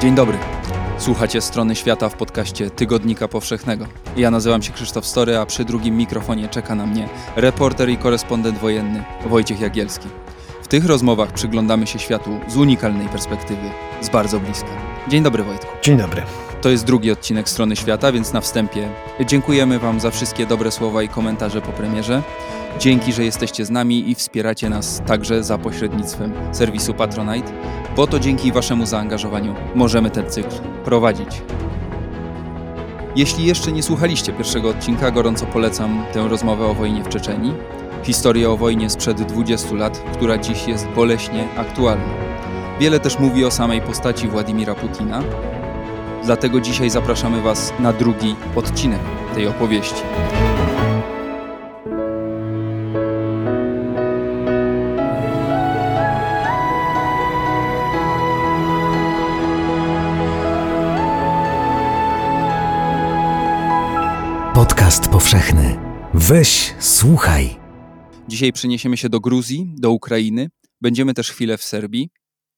Dzień dobry. Słuchacie Strony Świata w podcaście Tygodnika Powszechnego. Ja nazywam się Krzysztof Story, a przy drugim mikrofonie czeka na mnie reporter i korespondent wojenny Wojciech Jagielski. W tych rozmowach przyglądamy się światu z unikalnej perspektywy, z bardzo bliska. Dzień dobry Wojtku. Dzień dobry. To jest drugi odcinek Strony Świata, więc na wstępie dziękujemy Wam za wszystkie dobre słowa i komentarze po premierze. Dzięki, że jesteście z nami i wspieracie nas także za pośrednictwem serwisu Patronite, bo to dzięki Waszemu zaangażowaniu możemy ten cykl prowadzić. Jeśli jeszcze nie słuchaliście pierwszego odcinka, gorąco polecam tę rozmowę o wojnie w Czeczeniu. Historię o wojnie sprzed 20 lat, która dziś jest boleśnie aktualna. Wiele też mówi o samej postaci Władimira Putina, dlatego dzisiaj zapraszamy Was na drugi odcinek tej opowieści. Podcast powszechny. Weź, słuchaj. Dzisiaj przeniesiemy się do Gruzji, do Ukrainy. Będziemy też chwilę w Serbii.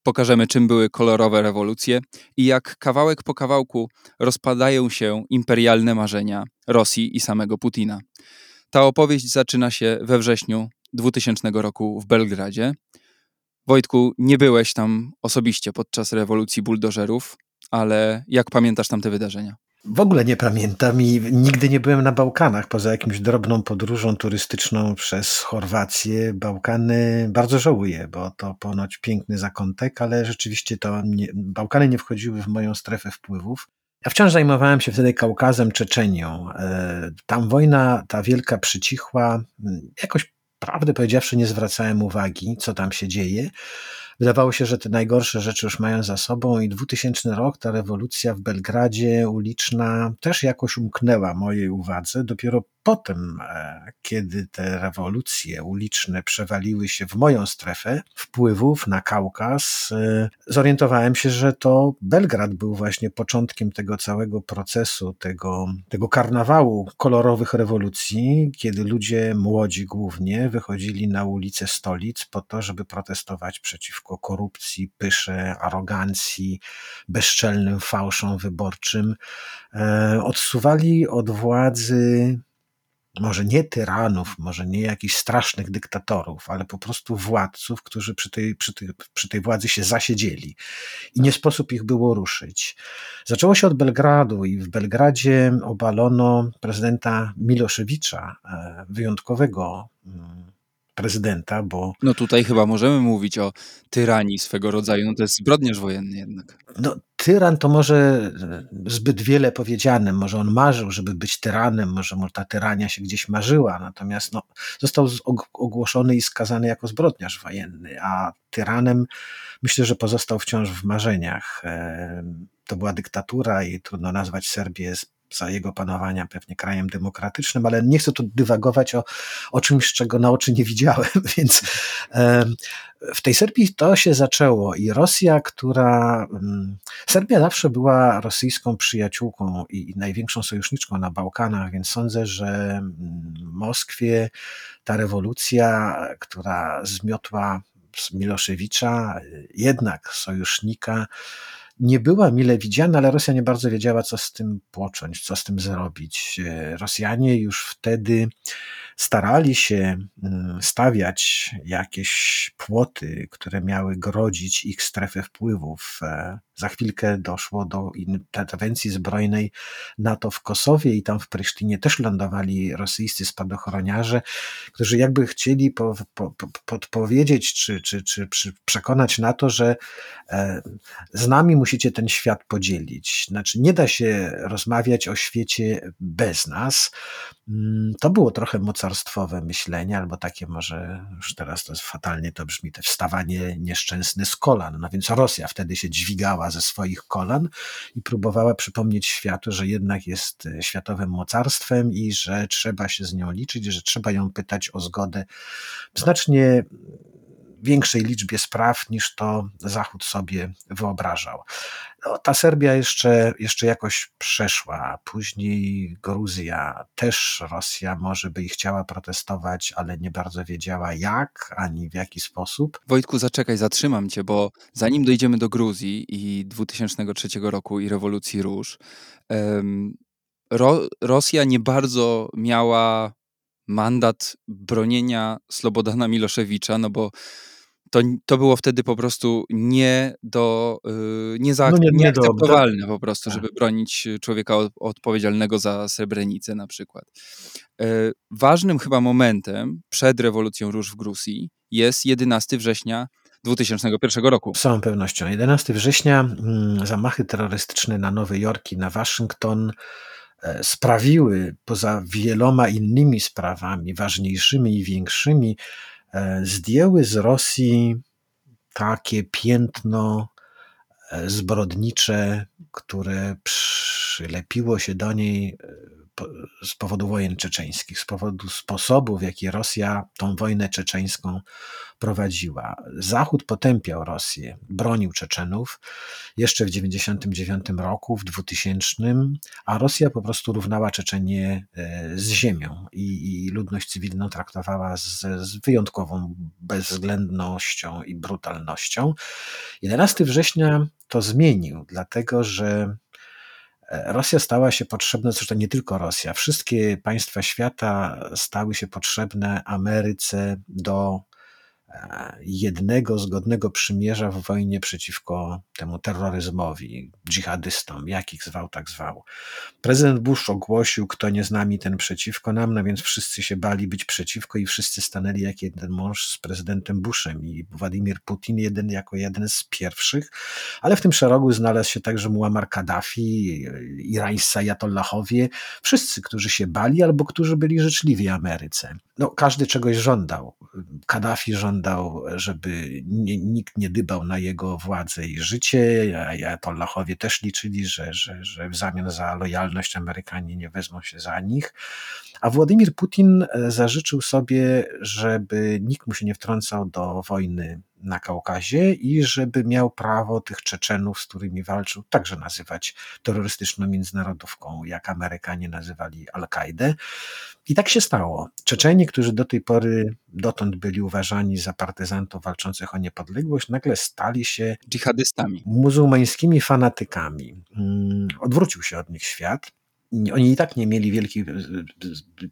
Pokażemy, czym były kolorowe rewolucje i jak kawałek po kawałku rozpadają się imperialne marzenia Rosji i samego Putina. Ta opowieść zaczyna się we wrześniu 2000 roku w Belgradzie. Wojtku, nie byłeś tam osobiście podczas rewolucji buldożerów, ale jak pamiętasz tamte wydarzenia? W ogóle nie pamiętam i nigdy nie byłem na Bałkanach, poza jakimś drobną podróżą turystyczną przez Chorwację. Bałkany bardzo żałuję, bo to ponoć piękny zakątek, ale rzeczywiście to nie, Bałkany nie wchodziły w moją strefę wpływów. Ja wciąż zajmowałem się wtedy Kaukazem, Czeczenią. E, tam wojna, ta wielka przycichła. Jakoś, prawdę powiedziawszy, nie zwracałem uwagi, co tam się dzieje. Wydawało się, że te najgorsze rzeczy już mają za sobą i 2000 rok, ta rewolucja w Belgradzie uliczna też jakoś umknęła mojej uwadze. Dopiero potem, e, kiedy te rewolucje uliczne przewaliły się w moją strefę wpływów na Kaukaz, e, zorientowałem się, że to Belgrad był właśnie początkiem tego całego procesu, tego, tego karnawału kolorowych rewolucji, kiedy ludzie młodzi głównie wychodzili na ulice stolic po to, żeby protestować przeciwko korupcji, pysze, arogancji, bezczelnym fałszom wyborczym. E, odsuwali od władzy może nie tyranów, może nie jakichś strasznych dyktatorów, ale po prostu władców, którzy przy tej, przy, tej, przy tej władzy się zasiedzieli i nie sposób ich było ruszyć. Zaczęło się od Belgradu i w Belgradzie obalono prezydenta Miloszewicza, e, wyjątkowego mm, prezydenta, bo... No tutaj chyba możemy mówić o tyranii swego rodzaju, no to jest zbrodniarz wojenny jednak. No tyran to może zbyt wiele powiedziane, może on marzył, żeby być tyranem, może mu ta tyrania się gdzieś marzyła, natomiast no, został ogłoszony i skazany jako zbrodniarz wojenny, a tyranem myślę, że pozostał wciąż w marzeniach. To była dyktatura i trudno nazwać Serbię za jego panowania pewnie krajem demokratycznym, ale nie chcę tu dywagować o, o czymś, czego na oczy nie widziałem, więc w tej Serbii to się zaczęło i Rosja, która. Mm, Serbia zawsze była rosyjską przyjaciółką i największą sojuszniczką na Bałkanach, więc sądzę, że mm, Moskwie ta rewolucja, która zmiotła Miloszewicza, jednak sojusznika, nie była mile widziana, ale Rosja nie bardzo wiedziała, co z tym począć, co z tym zrobić. E, Rosjanie już wtedy starali się mm, stawiać jakieś płoty, które miały grodzić ich strefę wpływów. Za chwilkę doszło do interwencji zbrojnej NATO w Kosowie i tam w Prysztynie też lądowali rosyjscy spadochroniarze, którzy jakby chcieli po, po, podpowiedzieć czy, czy, czy, przekonać NATO, że e, z nami musicie ten świat podzielić. Znaczy nie da się rozmawiać o świecie bez nas. Mm, to było trochę mocarstwowe myślenie, albo takie może, już teraz to fatalnie to brzmi, te wstawanie nieszczęsne z kolan. No więc Rosja wtedy się dźwigała ze swoich kolan i próbowała przypomnieć światu, że jednak jest e, światowym mocarstwem i że trzeba się z nią liczyć, że trzeba ją pytać o zgodę. Znacznie większej liczbie spraw niż to Zachód sobie wyobrażał. No, ta Serbia jeszcze, jeszcze jakoś przeszła, później Gruzja, też Rosja może by i chciała protestować, ale nie bardzo wiedziała jak, ani w jaki sposób. Wojtku, zaczekaj, zatrzymam cię, bo zanim dojdziemy do Gruzji i 2003 roku i rewolucji róż, Ro Rosja nie bardzo miała mandat bronienia Slobodana Miloszewicza, no bo to, to było wtedy po prostu nie do, yy, nie no nie, nie nieakceptowalne po prostu, tak. żeby bronić człowieka odpowiedzialnego za Srebrenicę na przykład. Yy, ważnym chyba momentem przed rewolucją róż w Gruzji jest 11 września 2001 roku. Z całą pewnością. 11 września mm, zamachy terrorystyczne na Nowy Jork i na Waszyngton E, sprawiły, poza wieloma innymi sprawami, ważniejszymi i większymi, e, zdjęły z Rosji takie piętno e, zbrodnicze, które przylepiło się do niej z powodu wojen czeczeńskich, z powodu sposobu, w jaki Rosja tą wojnę czeczeńską prowadziła. Zachód potępiał Rosję, bronił Czeczenów jeszcze w 1999 roku, w 2000, a Rosja po prostu równała Czeczenię e, z ziemią i, i ludność cywilną traktowała z, z wyjątkową bezwzględnością i brutalnością. 11 września to zmienił, dlatego że Rosja stała się potrzebna, zresztą nie tylko Rosja, wszystkie państwa świata stały się potrzebne Ameryce do jednego zgodnego przymierza w wojnie przeciwko temu terroryzmowi, dżihadystom, jakich zwał, tak zwał. Prezydent Bush ogłosił, kto nie z nami, ten przeciwko nam, no więc wszyscy się bali być przeciwko i wszyscy stanęli jak jeden mąż z prezydentem Bushem i Władimir Putin jeden jako jeden z pierwszych, ale w tym szeregu znalazł się także Muammar Kaddafi, irańscy ajatollahowie, wszyscy, którzy się bali albo którzy byli życzliwi Ameryce. No, każdy czegoś żądał. Kaddafi żądał, żeby nie, nikt nie dybał na jego władzę i życie, Ajatollahowie też liczyli, że, że, że w zamian za lojalność Amerykanie nie wezmą się za nich. A Władimir Putin e, zażyczył sobie, żeby nikt mu się nie wtrącał do wojny na Kaukazie i żeby miał prawo tych Czeczenów, z którymi walczył, także nazywać terrorystyczną międzynarodówką, jak Amerykanie nazywali Al-Kaidę. I tak się stało. Czeczeni, którzy do tej pory dotąd byli uważani za partyzantów walczących o niepodległość, nagle stali się dżihadystami, muzułmańskimi fanatykami. Mm, odwrócił się od nich świat oni i tak nie mieli wielkiej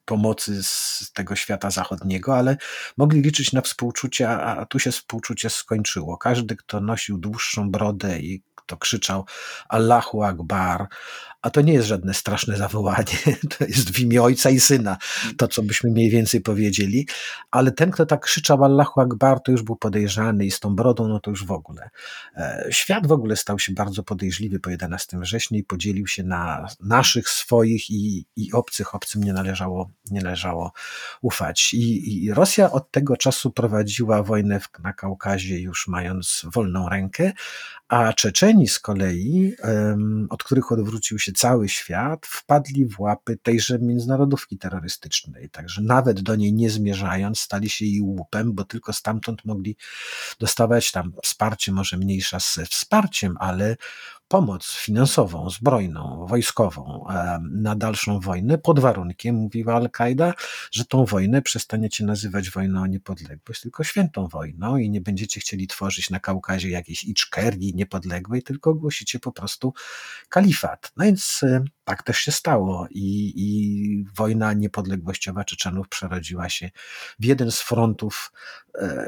pomocy z tego świata zachodniego, ale mogli liczyć na współczucie, a tu się współczucie skończyło. Każdy, kto nosił dłuższą brodę i kto krzyczał Allahu Akbar, a to nie jest żadne straszne zawołanie, to jest w imię Ojca i Syna, to co byśmy mniej więcej powiedzieli, ale ten, kto tak krzyczał Allahu Akbar, to już był podejrzany i z tą brodą, no to już w ogóle. E, świat w ogóle stał się bardzo podejrzliwy po 11 września i podzielił się na naszych, swoich i, i obcych. Obcym nie należało, nie należało ufać. I, I Rosja od tego czasu prowadziła wojnę na Kaukazie już mając wolną rękę, a Czeczeni z kolei, od których odwrócił się cały świat, wpadli w łapy tejże międzynarodówki terrorystycznej. Także nawet do niej nie zmierzając, stali się jej łupem, bo tylko stamtąd mogli dostawać tam wsparcie, może mniejsza z wsparciem, ale pomoc finansową, zbrojną, wojskową na dalszą wojnę pod warunkiem, mówiła Al-Kaida, że tą wojnę przestaniecie nazywać wojną o niepodległość, tylko świętą wojną i nie będziecie chcieli tworzyć na Kaukazie jakiejś Iczkerii niepodległej, tylko ogłosicie po prostu kalifat. No więc e, tak też się stało i, i wojna niepodległościowa Czeczenów przerodziła się w jeden z frontów e,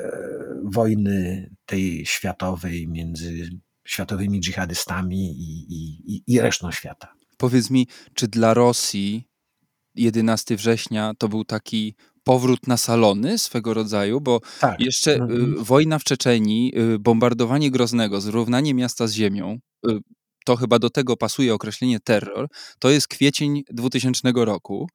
wojny tej światowej między światowymi dżihadystami i, i, i resztą świata. Powiedz mi, czy dla Rosji 11 września to był taki powrót na salony swego rodzaju, bo tak. jeszcze mhm. wojna w Czeczenii, y, bombardowanie Groznego, zrównanie miasta z ziemią, y, to chyba do tego pasuje określenie terror, to jest kwiecień 2000 roku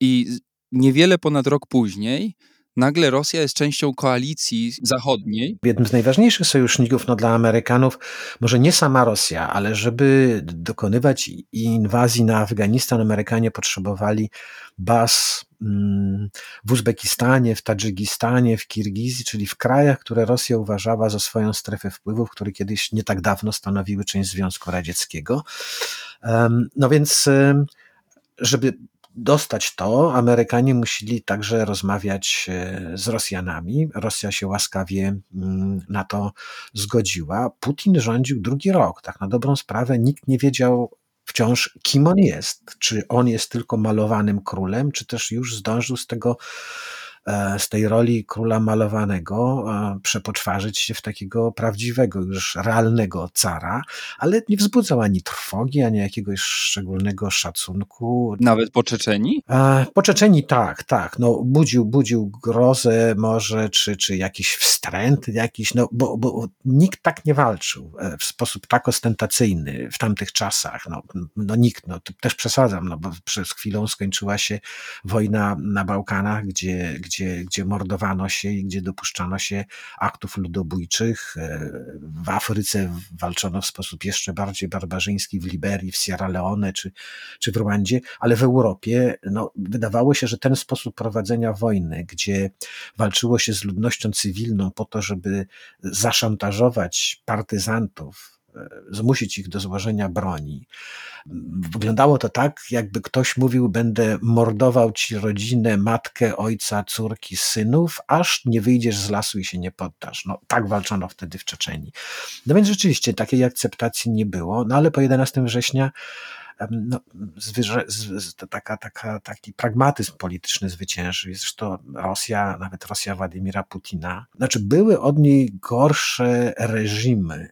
i niewiele ponad rok później nagle Rosja jest częścią koalicji zachodniej. Jednym z najważniejszych sojuszników no, dla Amerykanów, może nie sama Rosja, ale żeby dokonywać inwazji na Afganistan, Amerykanie potrzebowali baz mm, w Uzbekistanie, w Tadżykistanie, w Kirgizji, czyli w krajach, które Rosja uważała za swoją strefę wpływów, które kiedyś nie tak dawno stanowiły część Związku Radzieckiego. No więc, żeby dostać to, Amerykanie musieli także rozmawiać e, z Rosjanami. Rosja się łaskawie mm, na to zgodziła. Putin rządził drugi rok. Tak na dobrą sprawę nikt nie wiedział wciąż, kim on jest. Czy on jest tylko malowanym królem, czy też już zdążył z tego z tej roli króla malowanego e, przepoczwarzyć się w takiego prawdziwego, już realnego cara, ale nie wzbudzał ani trwogi, ani jakiegoś szczególnego szacunku. Nawet po Czeczeni? E, po Czeczeni tak, tak. No, budził, budził grozę może, czy, czy jakiś wstręt jakiś, no, bo, bo nikt tak nie walczył w sposób tak ostentacyjny w tamtych czasach. No, no nikt, no, też przesadzam, no, bo przez chwilę skończyła się wojna na Bałkanach, gdzie, gdzie gdzie, gdzie mordowano się i gdzie dopuszczano się aktów ludobójczych. E, w Afryce walczono w sposób jeszcze bardziej barbarzyński w Liberii, w Sierra Leone czy, czy w Rwandzie, ale w Europie no, wydawało się, że ten sposób prowadzenia wojny, gdzie walczyło się z ludnością cywilną po to, żeby zaszantażować partyzantów, zmusić ich do złożenia broni. Wyglądało to tak, jakby ktoś mówił: Będę mordował ci rodzinę, matkę, ojca, córki, synów, aż nie wyjdziesz z lasu i się nie poddasz. No, tak walczono wtedy w Czeczeni. No więc rzeczywiście takiej akceptacji nie było, no ale po 11 września no, zwyże, z, taka, taka, taki pragmatyzm polityczny zwyciężył. Zresztą Rosja, nawet Rosja Władimira Putina, znaczy były od niej gorsze reżimy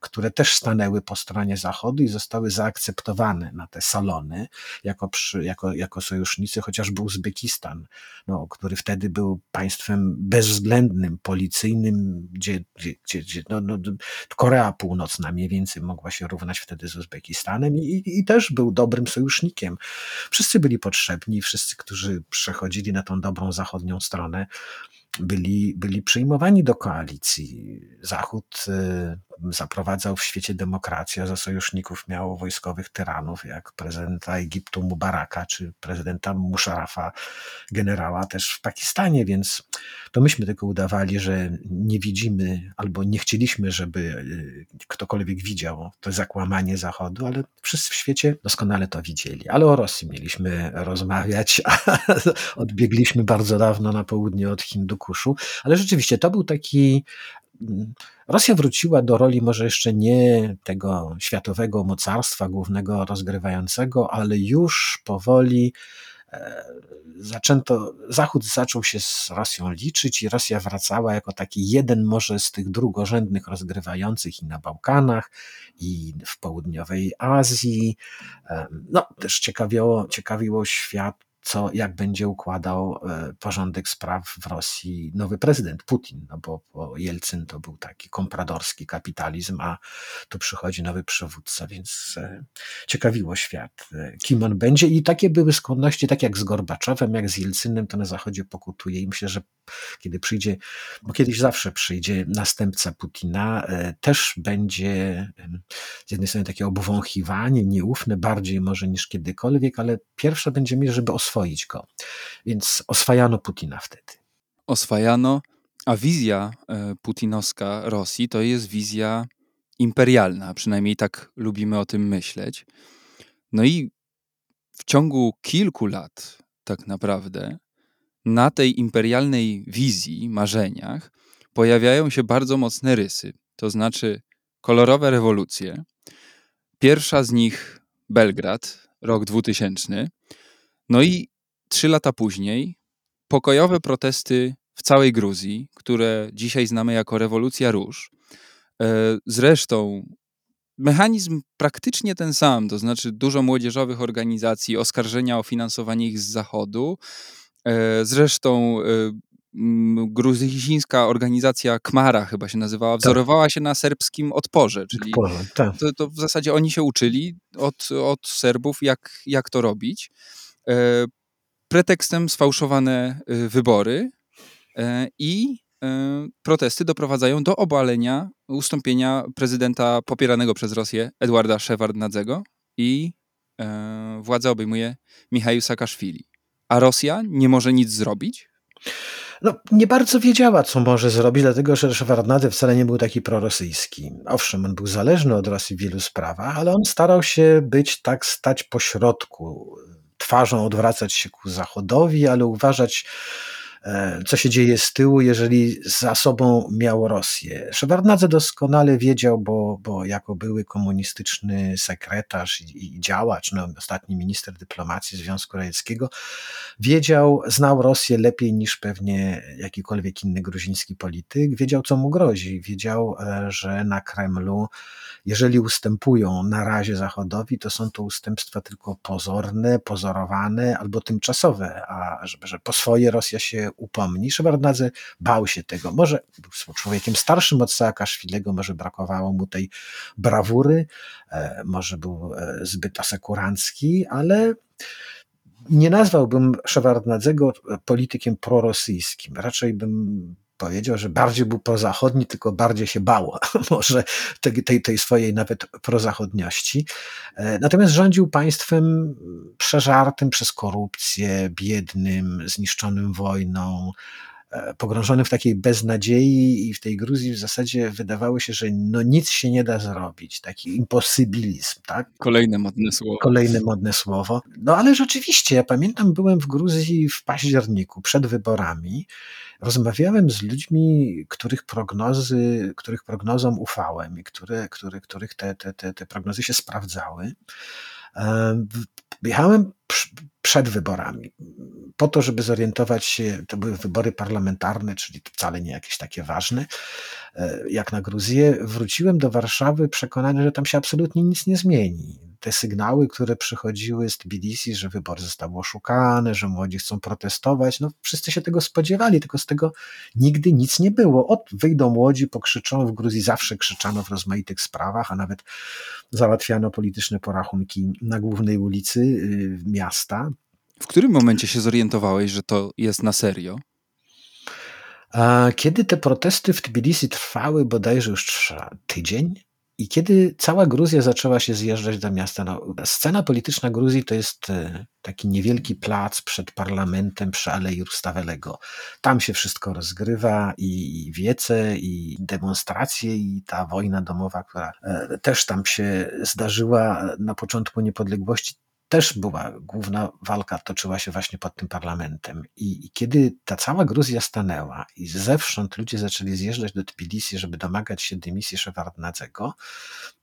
które też stanęły po stronie Zachodu i zostały zaakceptowane na te salony jako, przy, jako, jako sojusznicy, chociażby Uzbekistan, no, który wtedy był państwem bezwzględnym, policyjnym, gdzie, gdzie, gdzie no, no, Korea Północna mniej więcej mogła się równać wtedy z Uzbekistanem i, i, i też był dobrym sojusznikiem. Wszyscy byli potrzebni, wszyscy, którzy przechodzili na tą dobrą zachodnią stronę, byli, byli przyjmowani do koalicji. Zachód y, zaprowadzał w świecie demokrację, za sojuszników miał wojskowych tyranów, jak prezydenta Egiptu Mubaraka, czy prezydenta Musharafa, generała też w Pakistanie, więc to myśmy tylko udawali, że nie widzimy albo nie chcieliśmy, żeby y, ktokolwiek widział to zakłamanie Zachodu, ale wszyscy w świecie doskonale to widzieli. Ale o Rosji mieliśmy rozmawiać, a odbiegliśmy bardzo dawno na południe od Hinduków ale rzeczywiście to był taki. Rosja wróciła do roli może jeszcze nie tego światowego mocarstwa głównego rozgrywającego, ale już powoli e, zaczęto, Zachód zaczął się z Rosją liczyć i Rosja wracała jako taki jeden może z tych drugorzędnych rozgrywających i na Bałkanach, i w południowej Azji. No, też ciekawiło, ciekawiło świat co, jak będzie układał e, porządek spraw w Rosji nowy prezydent Putin, no bo, bo Jelcyn to był taki kompradorski kapitalizm, a tu przychodzi nowy przywódca, więc e, ciekawiło świat, e, kim on będzie. I takie były skłonności, tak jak z Gorbaczowem, jak z Jelcynem, to na Zachodzie pokutuje i myślę, że kiedy przyjdzie, bo kiedyś zawsze przyjdzie następca Putina, też będzie z jednej strony takie obwąchiwanie, nieufne, bardziej może niż kiedykolwiek, ale pierwsze będzie mieć, żeby oswoić oswoić go. Więc oswajano Putina wtedy. Oswajano, a wizja e, putinowska Rosji to jest wizja imperialna, przynajmniej tak lubimy o tym myśleć. No i w ciągu kilku lat, tak naprawdę, na tej imperialnej wizji, marzeniach, pojawiają się bardzo mocne rysy. To znaczy kolorowe rewolucje. Pierwsza z nich Belgrad, rok 2000, no i trzy lata później pokojowe protesty w całej Gruzji, które dzisiaj znamy jako rewolucja róż. E, zresztą mechanizm praktycznie ten sam, to znaczy dużo młodzieżowych organizacji, oskarżenia o finansowanie ich z zachodu. E, zresztą e, gruzyjska organizacja Kmara chyba się nazywała, tak. wzorowała się na serbskim odporze, czyli tak. to, to, w zasadzie oni się uczyli od, od Serbów, jak, jak to robić. E, pretekstem sfałszowane e, wybory e, i protesty doprowadzają do obalenia, ustąpienia prezydenta popieranego przez Rosję Edwarda Szewardnadzego i władzę obejmuje Michał Saakaszwili. A Rosja nie może nic zrobić? No, nie bardzo wiedziała, co może zrobić, dlatego że Szewardnadze wcale nie był taki prorosyjski. Owszem, on był zależny od Rosji w wielu sprawach, ale on starał się być tak, stać po środku, twarzą odwracać się ku zachodowi, ale uważać co się dzieje z tyłu, jeżeli za sobą miał Rosję. Szewardnadze doskonale wiedział, bo, bo jako były komunistyczny sekretarz i, i działacz, no, ostatni minister dyplomacji Związku Radzieckiego, wiedział, znał Rosję lepiej niż pewnie jakikolwiek inny gruziński polityk, wiedział, co mu grozi. Wiedział, e, że na Kremlu, jeżeli ustępują na razie Zachodowi, to są to ustępstwa tylko pozorne, pozorowane albo tymczasowe, a że, że po swoje Rosja się upomni. Szewardnadze bał się tego. Może był człowiekiem starszym od Saakaszwilego, może brakowało mu tej brawury, e, może był e, zbyt asekurancki, ale nie nazwałbym Szewardnadzego politykiem prorosyjskim. Raczej bym powiedział, że bardziej był prozachodni, tylko bardziej się bał może tej, tej, tej swojej nawet prozachodniości. E, natomiast rządził państwem przeżartym przez korupcję, biednym, zniszczonym wojną, e, pogrążonym w takiej beznadziei i w tej Gruzji w zasadzie wydawało się, że no nic się nie da zrobić, taki imposybilizm, tak? Kolejne modne słowo. Kolejne modne słowo. No ale rzeczywiście, ja pamiętam, byłem w Gruzji w październiku, przed wyborami rozmawiałem z ludźmi, których prognozy, których prognozom ufałem i które, które, których te, te, te, te prognozy się sprawdzały. Jechałem przed wyborami, po to, żeby zorientować się, to były wybory parlamentarne, czyli wcale nie jakieś takie ważne, e, jak na Gruzję. Wróciłem do Warszawy przekonany, że tam się absolutnie nic nie zmieni te sygnały, które przychodziły z Tbilisi, że wybory zostały oszukane, że młodzi chcą protestować, no wszyscy się tego spodziewali, tylko z tego nigdy nic nie było. Od wyjdą młodzi, pokrzyczą, w Gruzji zawsze krzyczano w rozmaitych sprawach, a nawet załatwiano polityczne porachunki na głównej ulicy y, miasta. W którym momencie się zorientowałeś, że to jest na serio? Kiedy te protesty w Tbilisi trwały bodajże już tydzień, i kiedy cała Gruzja zaczęła się zjeżdżać do miasta, no, scena polityczna Gruzji to jest e, taki niewielki plac przed parlamentem przy Alei Rustawelego. Tam się wszystko rozgrywa i wiece, i demonstracje, i ta wojna domowa, która e, też tam się zdarzyła na początku niepodległości, też była główna walka, toczyła się właśnie pod tym parlamentem. I, I, kiedy ta cała Gruzja stanęła i zewsząd ludzie zaczęli zjeżdżać do Tbilisi, żeby domagać się dymisji Szewardnadzego,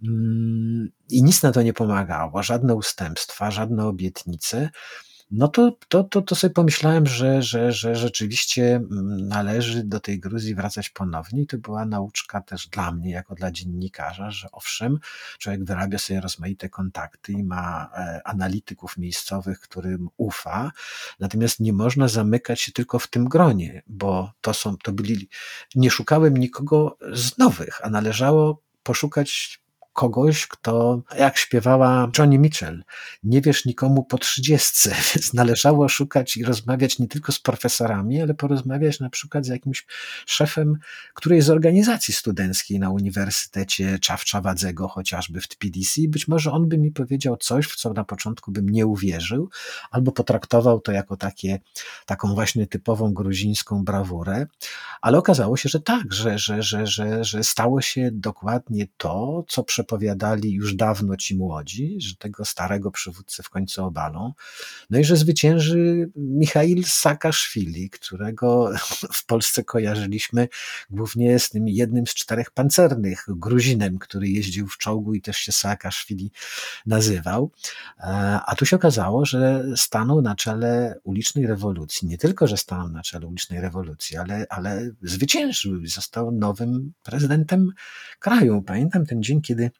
mm, i nic na to nie pomagało, żadne ustępstwa, żadne obietnice, no to, to, to, to sobie pomyślałem, że, że, że rzeczywiście mm, należy do tej Gruzji wracać ponownie. I to była nauczka też dla mnie, jako dla dziennikarza, że owszem, człowiek wyrabia sobie rozmaite kontakty i ma e, analityków miejscowych, którym ufa, natomiast nie można zamykać się tylko w tym gronie, bo to są, to byli, nie szukałem nikogo z nowych, a należało poszukać kogoś, kto, jak śpiewała Johnny Mitchell, nie wiesz nikomu po trzydziestce, więc należało szukać i rozmawiać nie tylko z profesorami, ale porozmawiać na przykład z jakimś szefem którejś z organizacji studenckiej na Uniwersytecie Czawczawadzego, chociażby w Tbilisi. Być może on by mi powiedział coś, w co na początku bym nie uwierzył, albo potraktował to jako takie, taką właśnie typową gruzińską brawurę, ale okazało się, że tak, że, że, że, że, że stało się dokładnie to, co przeprowadziło zapowiadali już dawno ci młodzi, że tego starego przywódcę w końcu obalą. No i że zwycięży Michail Saakaszwili, którego w Polsce kojarzyliśmy głównie z tym jednym z czterech pancernych, Gruzinem, który jeździł w czołgu i też się Saakaszwili nazywał. A tu się okazało, że stanął na czele ulicznej rewolucji. Nie tylko, że stanął na czele ulicznej rewolucji, ale, ale zwyciężył i został nowym prezydentem kraju. Pamiętam ten dzień, kiedy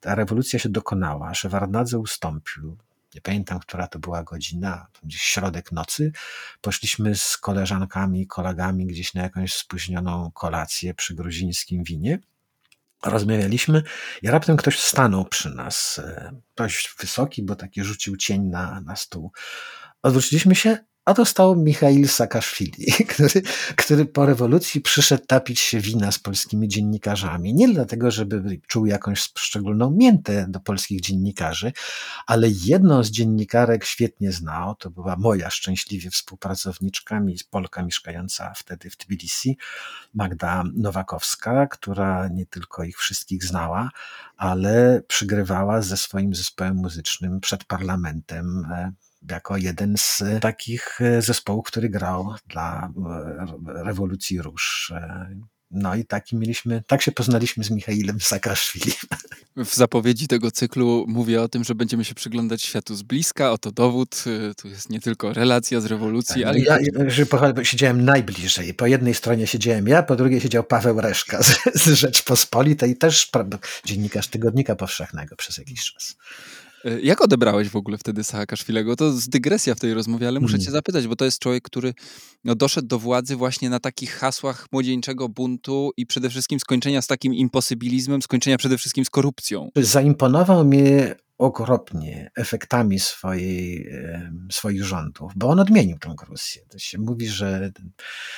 ta rewolucja się dokonała, Szewardnadze ustąpił. Nie pamiętam, która to była godzina, gdzieś środek nocy. Poszliśmy z koleżankami, kolegami gdzieś na jakąś spóźnioną kolację przy gruzińskim winie. Rozmawialiśmy i raptem ktoś stanął przy nas. Ktoś wysoki, bo taki rzucił cień na, na stół. Odwróciliśmy się a dostał Michail Saakaszwili, który, który po rewolucji przyszedł tapić się wina z polskimi dziennikarzami. Nie dlatego, żeby czuł jakąś szczególną miętę do polskich dziennikarzy, ale jedną z dziennikarek świetnie znał, to była moja szczęśliwie współpracowniczka, Polka mieszkająca wtedy w Tbilisi, Magda Nowakowska, która nie tylko ich wszystkich znała, ale przygrywała ze swoim zespołem muzycznym przed parlamentem e, jako jeden z takich e, zespołów, który grał dla e, rewolucji Róż. E, no i taki mieliśmy, tak się poznaliśmy z Michailem Saakaszwili. W zapowiedzi tego cyklu mówię o tym, że będziemy się przyglądać światu z bliska. Oto dowód. Tu jest nie tylko relacja z rewolucji, tak, ale... Ja że siedziałem najbliżej. Po jednej stronie siedziałem ja, po drugiej siedział Paweł Reszka z, z Rzeczpospolitej, też dziennikarz Tygodnika Powszechnego przez jakiś czas. E, jak odebrałeś w ogóle wtedy Saakaszwilego? To z dygresja w tej rozmowie, ale muszę cię mm. zapytać, bo to jest człowiek, który no, doszedł do władzy właśnie na takich hasłach młodzieńczego buntu i przede wszystkim skończenia z takim imposybilizmem, skończenia przede wszystkim z korupcją. Zaimponował mi okropnie efektami swojej, swoich rządów, bo on odmienił tę Gruzję. To się mówi, że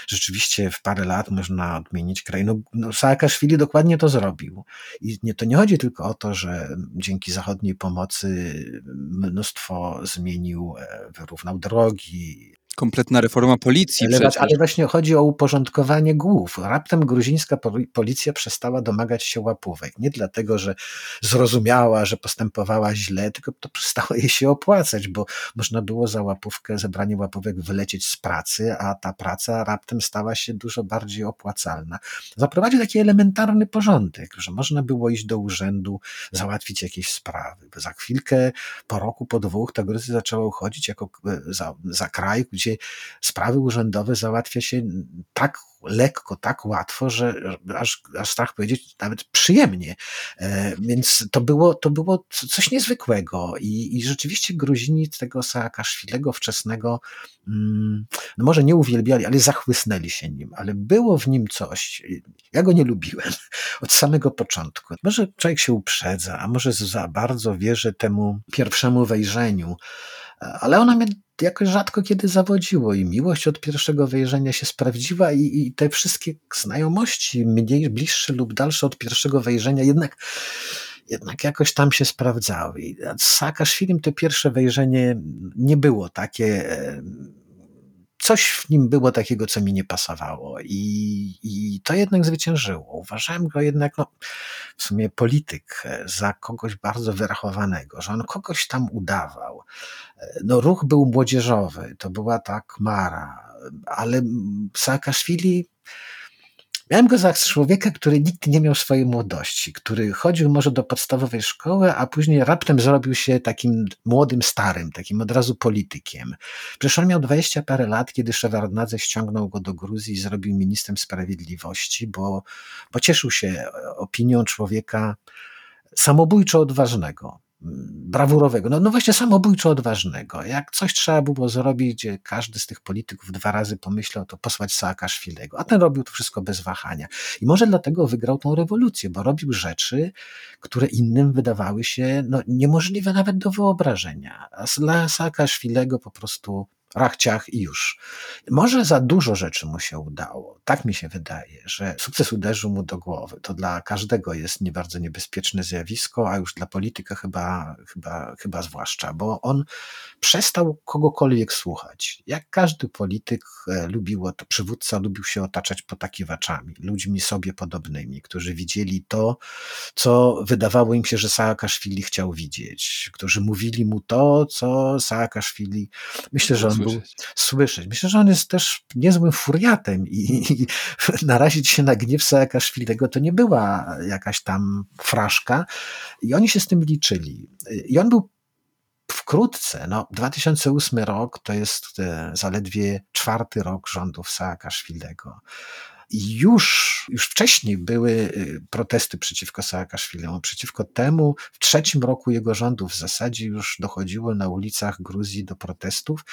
rzeczywiście w parę lat można odmienić kraj. No, no Saakaszwili dokładnie to zrobił. I nie, to nie chodzi tylko o to, że dzięki zachodniej pomocy mnóstwo zmienił, e, wyrównał drogi, Kompletna reforma policji. Ale, ale, właśnie chodzi o uporządkowanie głów. Raptem gruzińska policja przestała domagać się łapówek. Nie dlatego, że zrozumiała, że postępowała źle, tylko to przestało jej się opłacać, bo można było za łapówkę, zebranie łapówek wylecieć z pracy, a ta praca raptem stała się dużo bardziej opłacalna. Zaprowadził taki elementarny porządek, że można było iść do urzędu, załatwić jakieś sprawy. Za chwilkę, po roku, po dwóch, ta Gruzja zaczęła uchodzić jako e, za, za kraj, gdzie gdzie sprawy urzędowe załatwia się tak lekko, tak łatwo, że aż, aż strach powiedzieć, nawet przyjemnie. E, więc to było, to było coś niezwykłego i, i rzeczywiście Gruzini tego Saakaszwilego wczesnego, mm, no może nie uwielbiali, ale zachłysnęli się nim, ale było w nim coś. Ja go nie lubiłem od samego początku. Może człowiek się uprzedza, a może za bardzo wierzy temu pierwszemu wejrzeniu, ale ona mnie jakoś rzadko kiedy zawodziło i miłość od pierwszego wejrzenia się sprawdziła i, i te wszystkie znajomości, mniej bliższe lub dalsze od pierwszego wejrzenia jednak jednak jakoś tam się sprawdzały. Z Saakaszwilim to pierwsze wejrzenie nie było takie coś w nim było takiego, co mi nie pasowało i, i to jednak zwyciężyło. Uważałem go jednak, no, w sumie polityk e, za kogoś bardzo wyrachowanego, że on kogoś tam udawał. E, no, ruch był młodzieżowy, to była ta Kmara, ale Saakaszwili Miałem go za człowieka, który nigdy nie miał swojej młodości, który chodził może do podstawowej szkoły, a później raptem zrobił się takim młodym starym, takim od razu politykiem. Przecież on miał dwadzieścia parę lat, kiedy Szewardnadze ściągnął go do Gruzji i zrobił ministrem sprawiedliwości, bo, bo cieszył się opinią człowieka samobójczo odważnego brawurowego, no, no właśnie samobójczo odważnego. Jak coś trzeba było zrobić, gdzie każdy z tych polityków dwa razy pomyślał, to posłać Saakaszwilego, a ten robił to wszystko bez wahania. I może dlatego wygrał tą rewolucję, bo robił rzeczy, które innym wydawały się no, niemożliwe nawet do wyobrażenia. A dla Saakaszwilego po prostu rachciach i już. Może za dużo rzeczy mu się udało. Tak mi się wydaje, że sukces uderzył mu do głowy. To dla każdego jest nie bardzo niebezpieczne zjawisko, a już dla polityka chyba, chyba, chyba zwłaszcza, bo on przestał kogokolwiek słuchać. Jak każdy polityk e, lubił, przywódca lubił się otaczać potakiwaczami, ludźmi sobie podobnymi, którzy widzieli to, co wydawało im się, że Saakaszwili chciał widzieć, którzy mówili mu to, co Saakaszwili, myślę, że on był słyszeć. Myślę, że on jest też niezłym furiatem i, i narazić się na gniew Saakaszwilego to nie była jakaś tam fraszka i oni się z tym liczyli. I on był wkrótce, no 2008 rok to jest e, zaledwie czwarty rok rządów Saakaszwilego. Już, już wcześniej były y, protesty przeciwko Saakaszwilemu. Przeciwko temu w trzecim roku jego rządów w zasadzie już dochodziło na ulicach Gruzji do protestów,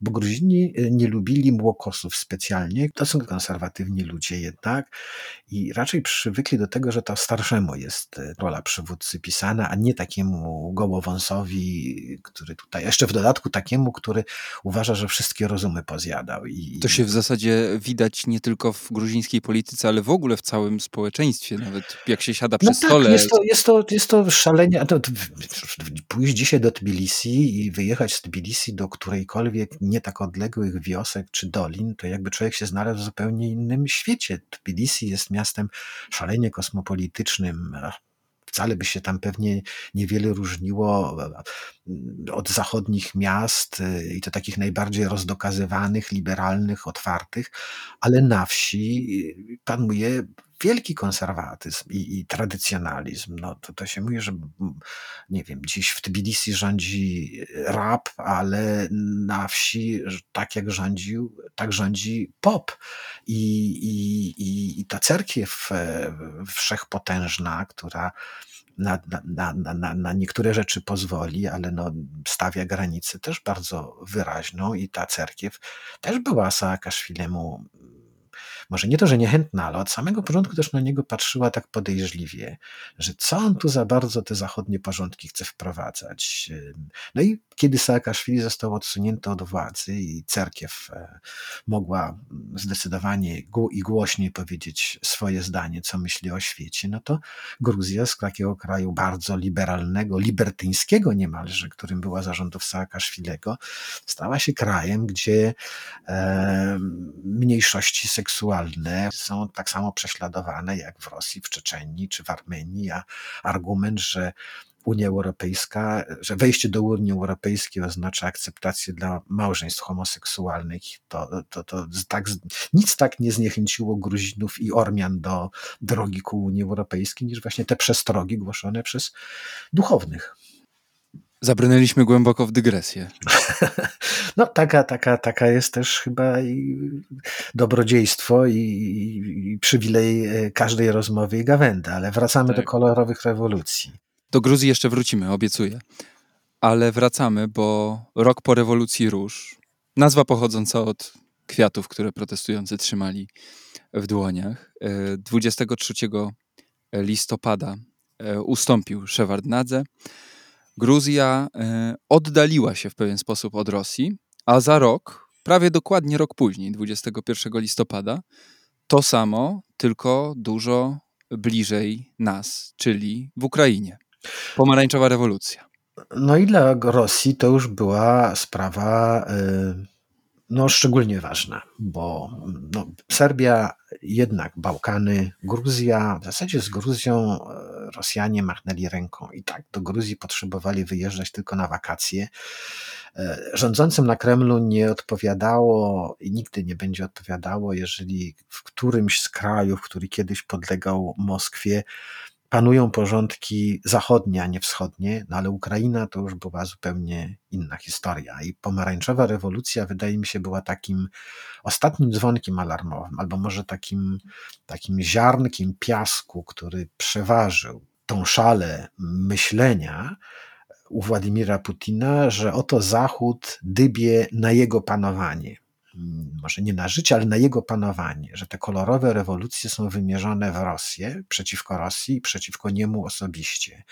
bo Gruzini y, nie lubili młokosów specjalnie. To są konserwatywni ludzie jednak i raczej przywykli do tego, że to starszemu jest y, rola przywódcy pisana, a nie takiemu gołowąsowi, który tutaj, jeszcze w dodatku takiemu, który uważa, że wszystkie rozumy pozjadał. I, to się w zasadzie widać nie tylko w gruzińskiej polityce, ale w ogóle w całym społeczeństwie, nawet jak się siada przy no stole. Tak, jest, to, jest, to, jest to szalenie. To, pójść dzisiaj do Tbilisi i wyjechać z Tbilisi do którejkolwiek nie tak odległych wiosek czy dolin, to jakby człowiek się znalazł w zupełnie innym świecie. Tbilisi jest miastem szalenie kosmopolitycznym, wcale by się tam pewnie niewiele różniło e, od zachodnich miast e, i to takich najbardziej rozdokazywanych, liberalnych, otwartych, ale na wsi e, panuje wielki konserwatyzm i, i tradycjonalizm. No, to, to się mówi, że nie wiem, dziś w Tbilisi rządzi rap, ale na wsi tak jak rządził, tak rządzi pop. I, i, i, i ta cerkiew wszechpotężna, która na, na, na, na, na niektóre rzeczy pozwoli, ale no, stawia granicę też bardzo wyraźną i ta cerkiew też była Saakaszwilemu może nie to, że niechętna, ale od samego początku też na niego patrzyła tak podejrzliwie, że co on tu za bardzo te zachodnie porządki chce wprowadzać. No i kiedy Saakaszwili został odsunięty od władzy i cerkiew e, mogła zdecydowanie i głośniej powiedzieć swoje zdanie, co myśli o świecie, no to Gruzja z takiego kraju bardzo liberalnego, libertyńskiego niemalże, którym była zarządów Saakaszwilego, stała się krajem, gdzie e, mniejszości seksualne są tak samo prześladowane jak w Rosji, w Czeczenii czy w Armenii, a argument, że Unia Europejska, że wejście do Unii Europejskiej oznacza akceptację dla małżeństw homoseksualnych, to, to, to tak, nic tak nie zniechęciło Gruzinów i Ormian do drogi ku Unii Europejskiej, niż właśnie te przestrogi głoszone przez duchownych. Zabrnęliśmy głęboko w dygresję. No taka, taka, taka jest też chyba i dobrodziejstwo i, i przywilej e, każdej rozmowy i gawędy, ale wracamy tak. do kolorowych rewolucji. Do Gruzji jeszcze wrócimy, obiecuję. Ale wracamy, bo rok po rewolucji róż, nazwa pochodząca od kwiatów, które protestujący trzymali w dłoniach, 23 e, listopada e, ustąpił Szewardnadze. Gruzja e, oddaliła się w pewien sposób od Rosji, a za rok, prawie dokładnie rok później, 21 listopada, to samo, tylko dużo bliżej nas, czyli w Ukrainie. Pomarańczowa rewolucja. No i dla Rosji to już była sprawa y, no, szczególnie ważna, bo no, Serbia, jednak Bałkany, Gruzja, w zasadzie z Gruzją e, Rosjanie machnęli ręką i tak do Gruzji potrzebowali wyjeżdżać tylko na wakacje. E, rządzącym na Kremlu nie odpowiadało i nigdy nie będzie odpowiadało, jeżeli w którymś z krajów, który kiedyś podlegał Moskwie, panują porządki zachodnie, a nie wschodnie, no ale Ukraina to już była zupełnie inna historia. I pomarańczowa rewolucja, wydaje mi się, była takim ostatnim dzwonkiem alarmowym, albo może takim, takim ziarnkiem piasku, który przeważył tą szalę myślenia u Władimira Putina, że oto Zachód dybie na jego panowanie może nie na życie, ale na jego panowanie, że te kolorowe rewolucje są wymierzone w Rosję, przeciwko Rosji i przeciwko niemu osobiście.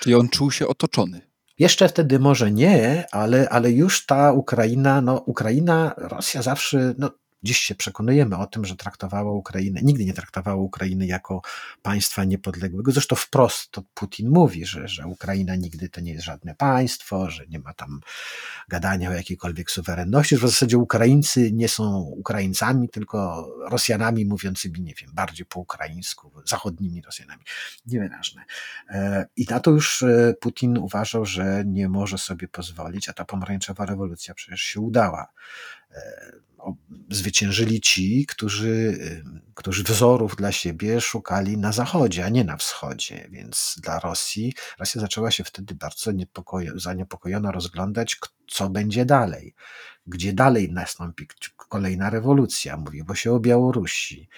Czyli on czuł się otoczony. Jeszcze wtedy może nie, ale, ale już ta Ukraina, no Ukraina, Rosja zawsze, no Dziś się przekonujemy o tym, że traktowała Ukrainę, nigdy nie traktowała Ukrainy jako państwa niepodległego. Zresztą wprost to Putin mówi, że, że Ukraina nigdy to nie jest żadne państwo, że nie ma tam gadania o jakiejkolwiek suwerenności, że w zasadzie Ukraińcy nie są Ukraińcami, tylko Rosjanami mówiącymi, nie wiem, bardziej po ukraińsku, zachodnimi Rosjanami. Niewyraźne. E, I na to już e, Putin uważał, że nie może sobie pozwolić, a ta pomarańczowa rewolucja przecież się udała. Zwyciężyli ci, którzy, którzy wzorów dla siebie szukali na zachodzie, a nie na wschodzie. Więc dla Rosji, Rosja zaczęła się wtedy bardzo zaniepokojona rozglądać, co będzie dalej, gdzie dalej nastąpi kolejna rewolucja. Mówiło się o Białorusi.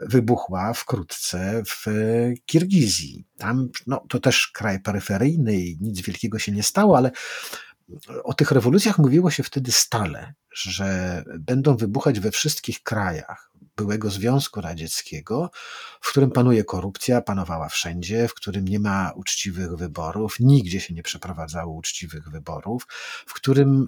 Wybuchła wkrótce w Kirgizji. Tam no, to też kraj peryferyjny i nic wielkiego się nie stało, ale o tych rewolucjach mówiło się wtedy stale, że będą wybuchać we wszystkich krajach byłego Związku Radzieckiego, w którym panuje korupcja, panowała wszędzie, w którym nie ma uczciwych wyborów, nigdzie się nie przeprowadzało uczciwych wyborów, w którym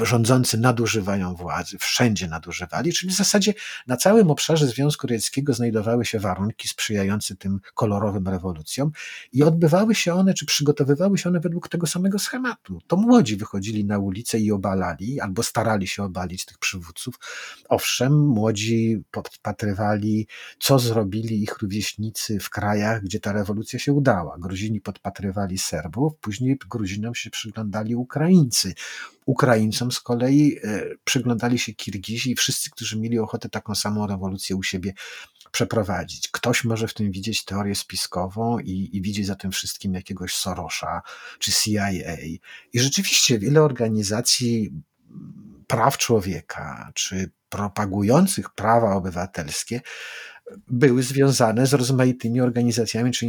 e, rządzący nadużywają władzy, wszędzie nadużywali, czyli w zasadzie na całym obszarze Związku Radzieckiego znajdowały się warunki sprzyjające tym kolorowym rewolucjom i odbywały się one, czy przygotowywały się one według tego samego schematu. To młodzi wychodzili na ulicę i obalali, albo starali się obalić tych przywódców. Owszem, młodzi podpatrywali, co zrobili ich rówieśnicy w krajach, gdzie ta rewolucja się udała. Gruzini podpatrywali Serbów, później Gruzinom się przyglądali Ukraińcy. Ukraińcom z kolei e, przyglądali się Kirgizi i wszyscy, którzy mieli ochotę taką samą rewolucję u siebie przeprowadzić. Ktoś może w tym widzieć teorię spiskową i, i widzieć za tym wszystkim jakiegoś Sorosza czy CIA. I rzeczywiście wiele organizacji praw człowieka czy propagujących prawa obywatelskie były związane z rozmaitymi organizacjami czy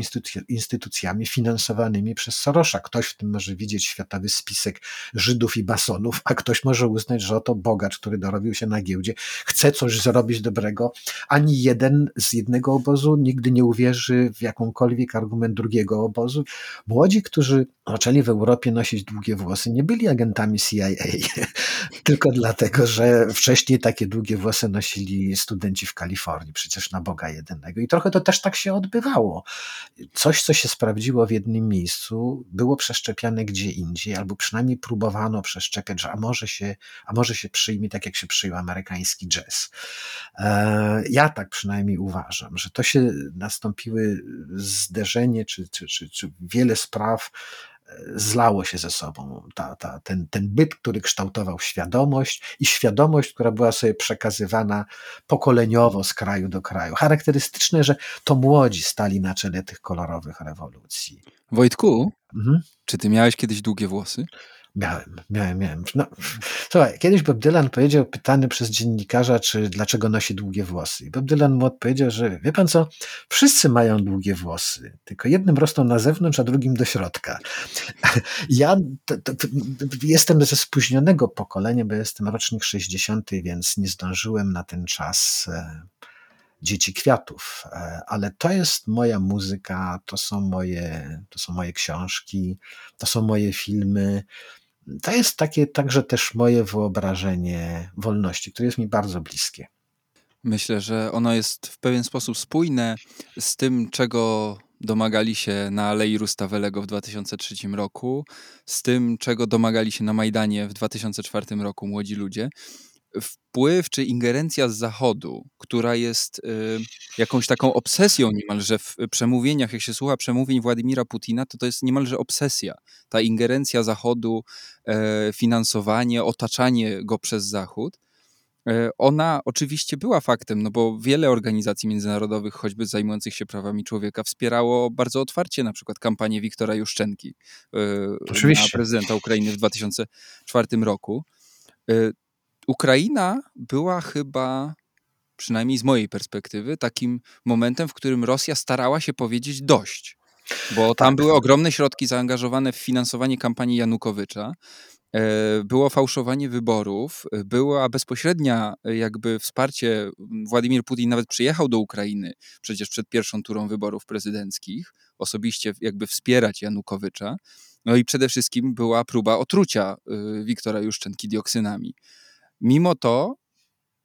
instytucjami finansowanymi przez Sorosza. Ktoś w tym może widzieć światowy spisek Żydów i Basonów, a ktoś może uznać, że oto bogacz, który dorobił się na giełdzie, chce coś zrobić dobrego. Ani jeden z jednego obozu nigdy nie uwierzy w jakąkolwiek argument drugiego obozu. Młodzi, którzy zaczęli w Europie nosić długie włosy, nie byli agentami CIA, tylko dlatego, że wcześniej takie długie włosy nosili studenci w Kalifornii, przecież na Boga jedynego. I trochę to też tak się odbywało. Coś, co się sprawdziło w jednym miejscu, było przeszczepiane gdzie indziej, albo przynajmniej próbowano przeszczepiać, że a może się, a może się przyjmie tak, jak się przyjął amerykański jazz. E, ja tak przynajmniej uważam, że to się nastąpiły zderzenie, czy, czy, czy, czy wiele spraw, zlało się ze sobą. Ta, ta, ten, ten byt, który kształtował świadomość i świadomość, która była sobie przekazywana pokoleniowo z kraju do kraju. Charakterystyczne, że to młodzi stali na czele tych kolorowych rewolucji. Wojtku, mhm. czy ty miałeś kiedyś długie włosy? Miałem, miałem, miałem. No, słuchaj, kiedyś Bob Dylan powiedział, pytany przez dziennikarza, czy dlaczego nosi długie włosy. I Bob Dylan mu odpowiedział, że wie pan co, wszyscy mają długie włosy, tylko jednym rosną na zewnątrz, a drugim do środka. Ja to, to, jestem ze spóźnionego pokolenia, bo jestem rocznik 60., więc nie zdążyłem na ten czas e, dzieci kwiatów, e, ale to jest moja muzyka, to są moje, to są moje książki, to są moje filmy to jest takie także też moje wyobrażenie wolności, które jest mi bardzo bliskie. Myślę, że ono jest w pewien sposób spójne z tym, czego domagali się na Alei Rustawelego w 2003 roku, z tym, czego domagali się na Majdanie w 2004 roku młodzi ludzie wpływ czy ingerencja z Zachodu, która jest y, jakąś taką obsesją niemalże w przemówieniach, jak się słucha przemówień Władimira Putina, to to jest niemalże obsesja. Ta ingerencja Zachodu, e, finansowanie, otaczanie go przez Zachód, e, ona oczywiście była faktem, no bo wiele organizacji międzynarodowych, choćby zajmujących się prawami człowieka, wspierało bardzo otwarcie na przykład kampanię Wiktora Juszczenki e, na prezydenta Ukrainy w 2004 roku. Ukraina była chyba, przynajmniej z mojej perspektywy, takim momentem, w którym Rosja starała się powiedzieć dość. Bo tam tak. były ogromne środki zaangażowane w finansowanie kampanii Janukowycza. E, było fałszowanie wyborów, była bezpośrednia jakby wsparcie. Władimir Putin nawet przyjechał do Ukrainy przecież przed pierwszą turą wyborów prezydenckich, osobiście jakby wspierać Janukowycza. No i przede wszystkim była próba otrucia Wiktora Juszczenki dioksynami. Mimo to,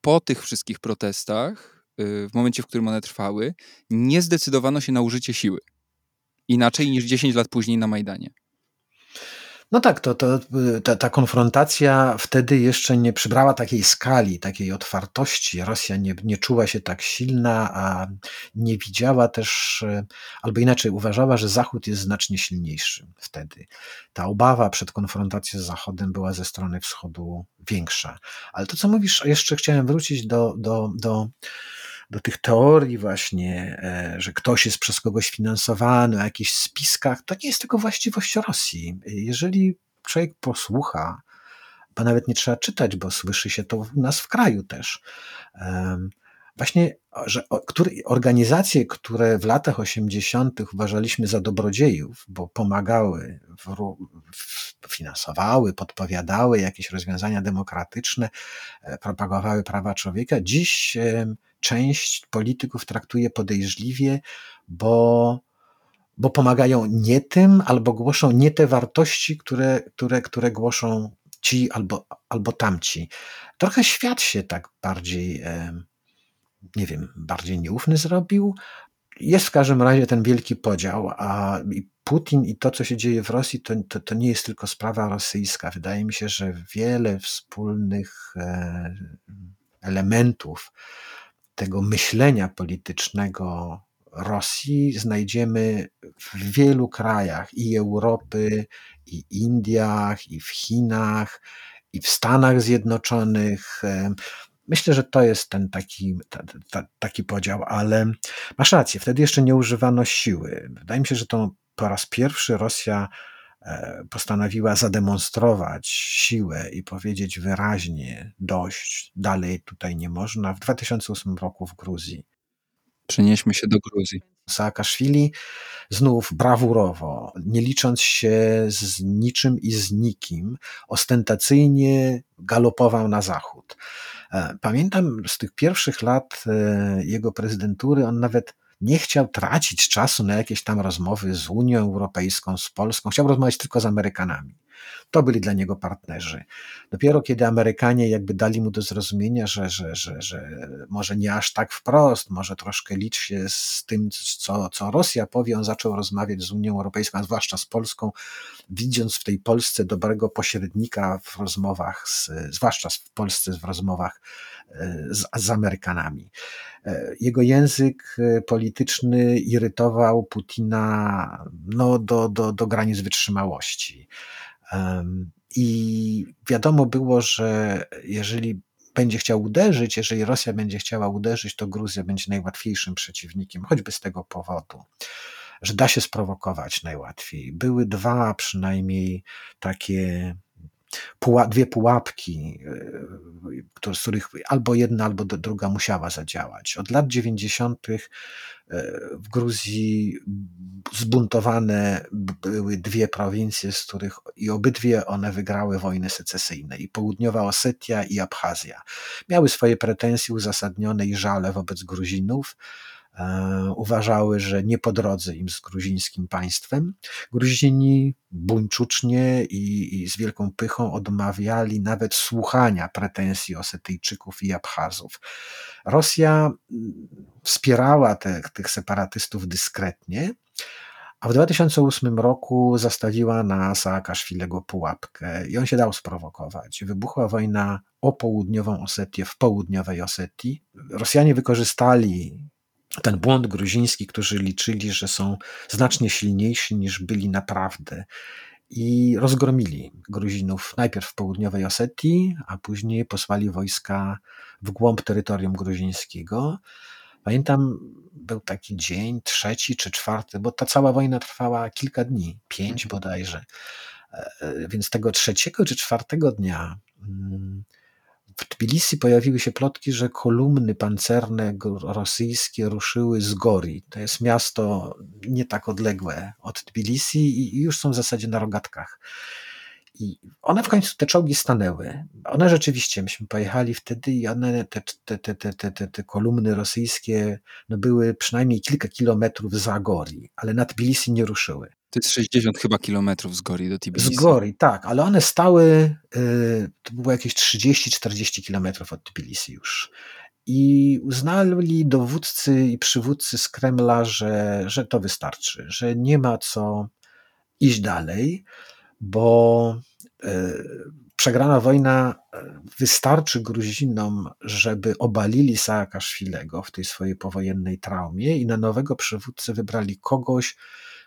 po tych wszystkich protestach, y, w momencie, w którym one trwały, nie zdecydowano się na użycie siły. Inaczej niż 10 lat później na Majdanie. No tak, to, to, ta, ta konfrontacja wtedy jeszcze nie przybrała takiej skali, takiej otwartości. Rosja nie, nie czuła się tak silna, a nie widziała też, e, albo inaczej uważała, że Zachód jest znacznie silniejszy wtedy. Ta obawa przed konfrontacją z Zachodem była ze strony wschodu większa. Ale to, co mówisz, jeszcze chciałem wrócić do, do, do do tych teorii właśnie, e, że ktoś jest przez kogoś finansowany, o jakichś spiskach, to nie jest tylko właściwość Rosji. Jeżeli człowiek posłucha, bo nawet nie trzeba czytać, bo słyszy się to u nas w kraju też. Właśnie, że organizacje, które w latach 80. uważaliśmy za dobrodziejów, bo pomagały, finansowały, podpowiadały jakieś rozwiązania demokratyczne, e, propagowały prawa człowieka, dziś część polityków traktuje podejrzliwie, bo, bo pomagają nie tym, albo głoszą nie te wartości, które, które, które głoszą ci albo, albo tamci. Trochę świat się tak bardziej, nie wiem, bardziej nieufny zrobił. Jest w każdym razie ten wielki podział, a Putin i to, co się dzieje w Rosji, to, to, to nie jest tylko sprawa rosyjska. Wydaje mi się, że wiele wspólnych e, elementów tego myślenia politycznego Rosji znajdziemy w wielu krajach i Europy, i Indiach, i w Chinach, i w Stanach Zjednoczonych. Myślę, że to jest ten taki, ta, ta, taki podział, ale masz rację, wtedy jeszcze nie używano siły. Wydaje mi się, że to po raz pierwszy Rosja postanowiła zademonstrować siłę i powiedzieć wyraźnie dość, dalej tutaj nie można, w 2008 roku w Gruzji. Przenieśmy się do Gruzji. Saakaszwili znów brawurowo, nie licząc się z niczym i z nikim, ostentacyjnie galopował na zachód. E, pamiętam z tych pierwszych lat e, jego prezydentury, on nawet nie chciał tracić czasu na jakieś tam rozmowy z Unią Europejską, z Polską, chciał rozmawiać tylko z Amerykanami. To byli dla niego partnerzy. Dopiero kiedy Amerykanie jakby dali mu do zrozumienia, że, że, że, że może nie aż tak wprost, może troszkę licz się z tym, co, co Rosja powie, on zaczął rozmawiać z Unią Europejską, a zwłaszcza z Polską, widząc w tej Polsce dobrego pośrednika w rozmowach, z, zwłaszcza w Polsce w rozmowach e, z, z Amerykanami. E, jego język e, polityczny irytował Putina no, do, do, do granic wytrzymałości. I wiadomo było, że jeżeli będzie chciał uderzyć, jeżeli Rosja będzie chciała uderzyć, to Gruzja będzie najłatwiejszym przeciwnikiem, choćby z tego powodu, że da się sprowokować najłatwiej. Były dwa przynajmniej takie dwie pułapki, e, z których albo jedna, albo druga musiała zadziałać. Od lat 90. E, w Gruzji zbuntowane były dwie prowincje, z których i obydwie one wygrały wojny secesyjne, i południowa Osetia i Abchazja. Miały swoje pretensje uzasadnione i żale wobec Gruzinów, uważały, że nie po drodze im z gruzińskim państwem. Gruzini buńczucznie i, i, z wielką pychą odmawiali nawet słuchania pretensji Osetyjczyków i Abchazów. Rosja mm, wspierała te, tych separatystów dyskretnie, a w 2008 roku zastawiła na Saakaszwilego pułapkę i on się dał sprowokować. Wybuchła wojna o południową Osetię w południowej Osetii. Rosjanie wykorzystali ten błąd gruziński, którzy liczyli, że są znacznie silniejsi niż byli naprawdę. I rozgromili Gruzinów najpierw w południowej Osetii, a później posłali wojska w głąb terytorium gruzińskiego. Pamiętam, był taki dzień, trzeci czy czwarty, bo ta cała wojna trwała kilka dni, pięć mhm. bodajże. E, e, więc tego trzeciego czy czwartego dnia mm, w Tbilisi pojawiły się plotki, że kolumny pancerne rosyjskie ruszyły z Gori. To jest miasto nie tak odległe od Tbilisi i już są w zasadzie na rogatkach. I one w końcu, te czołgi stanęły. One rzeczywiście, myśmy pojechali wtedy i one, te, te, te, te, te, te kolumny rosyjskie, no były przynajmniej kilka kilometrów za Gori, ale na Tbilisi nie ruszyły. To jest 60 chyba kilometrów z Gori do Tbilisi. Z Gori, tak, ale one stały, y, to było jakieś 30-40 kilometrów od Tbilisi już. I uznali dowódcy i przywódcy z Kremla, że, że to wystarczy, że nie ma co iść dalej. bo przegrana wojna wystarczy Gruzinom, żeby obalili Saakaszwilego w tej swojej powojennej traumie i na nowego przywódcę wybrali kogoś,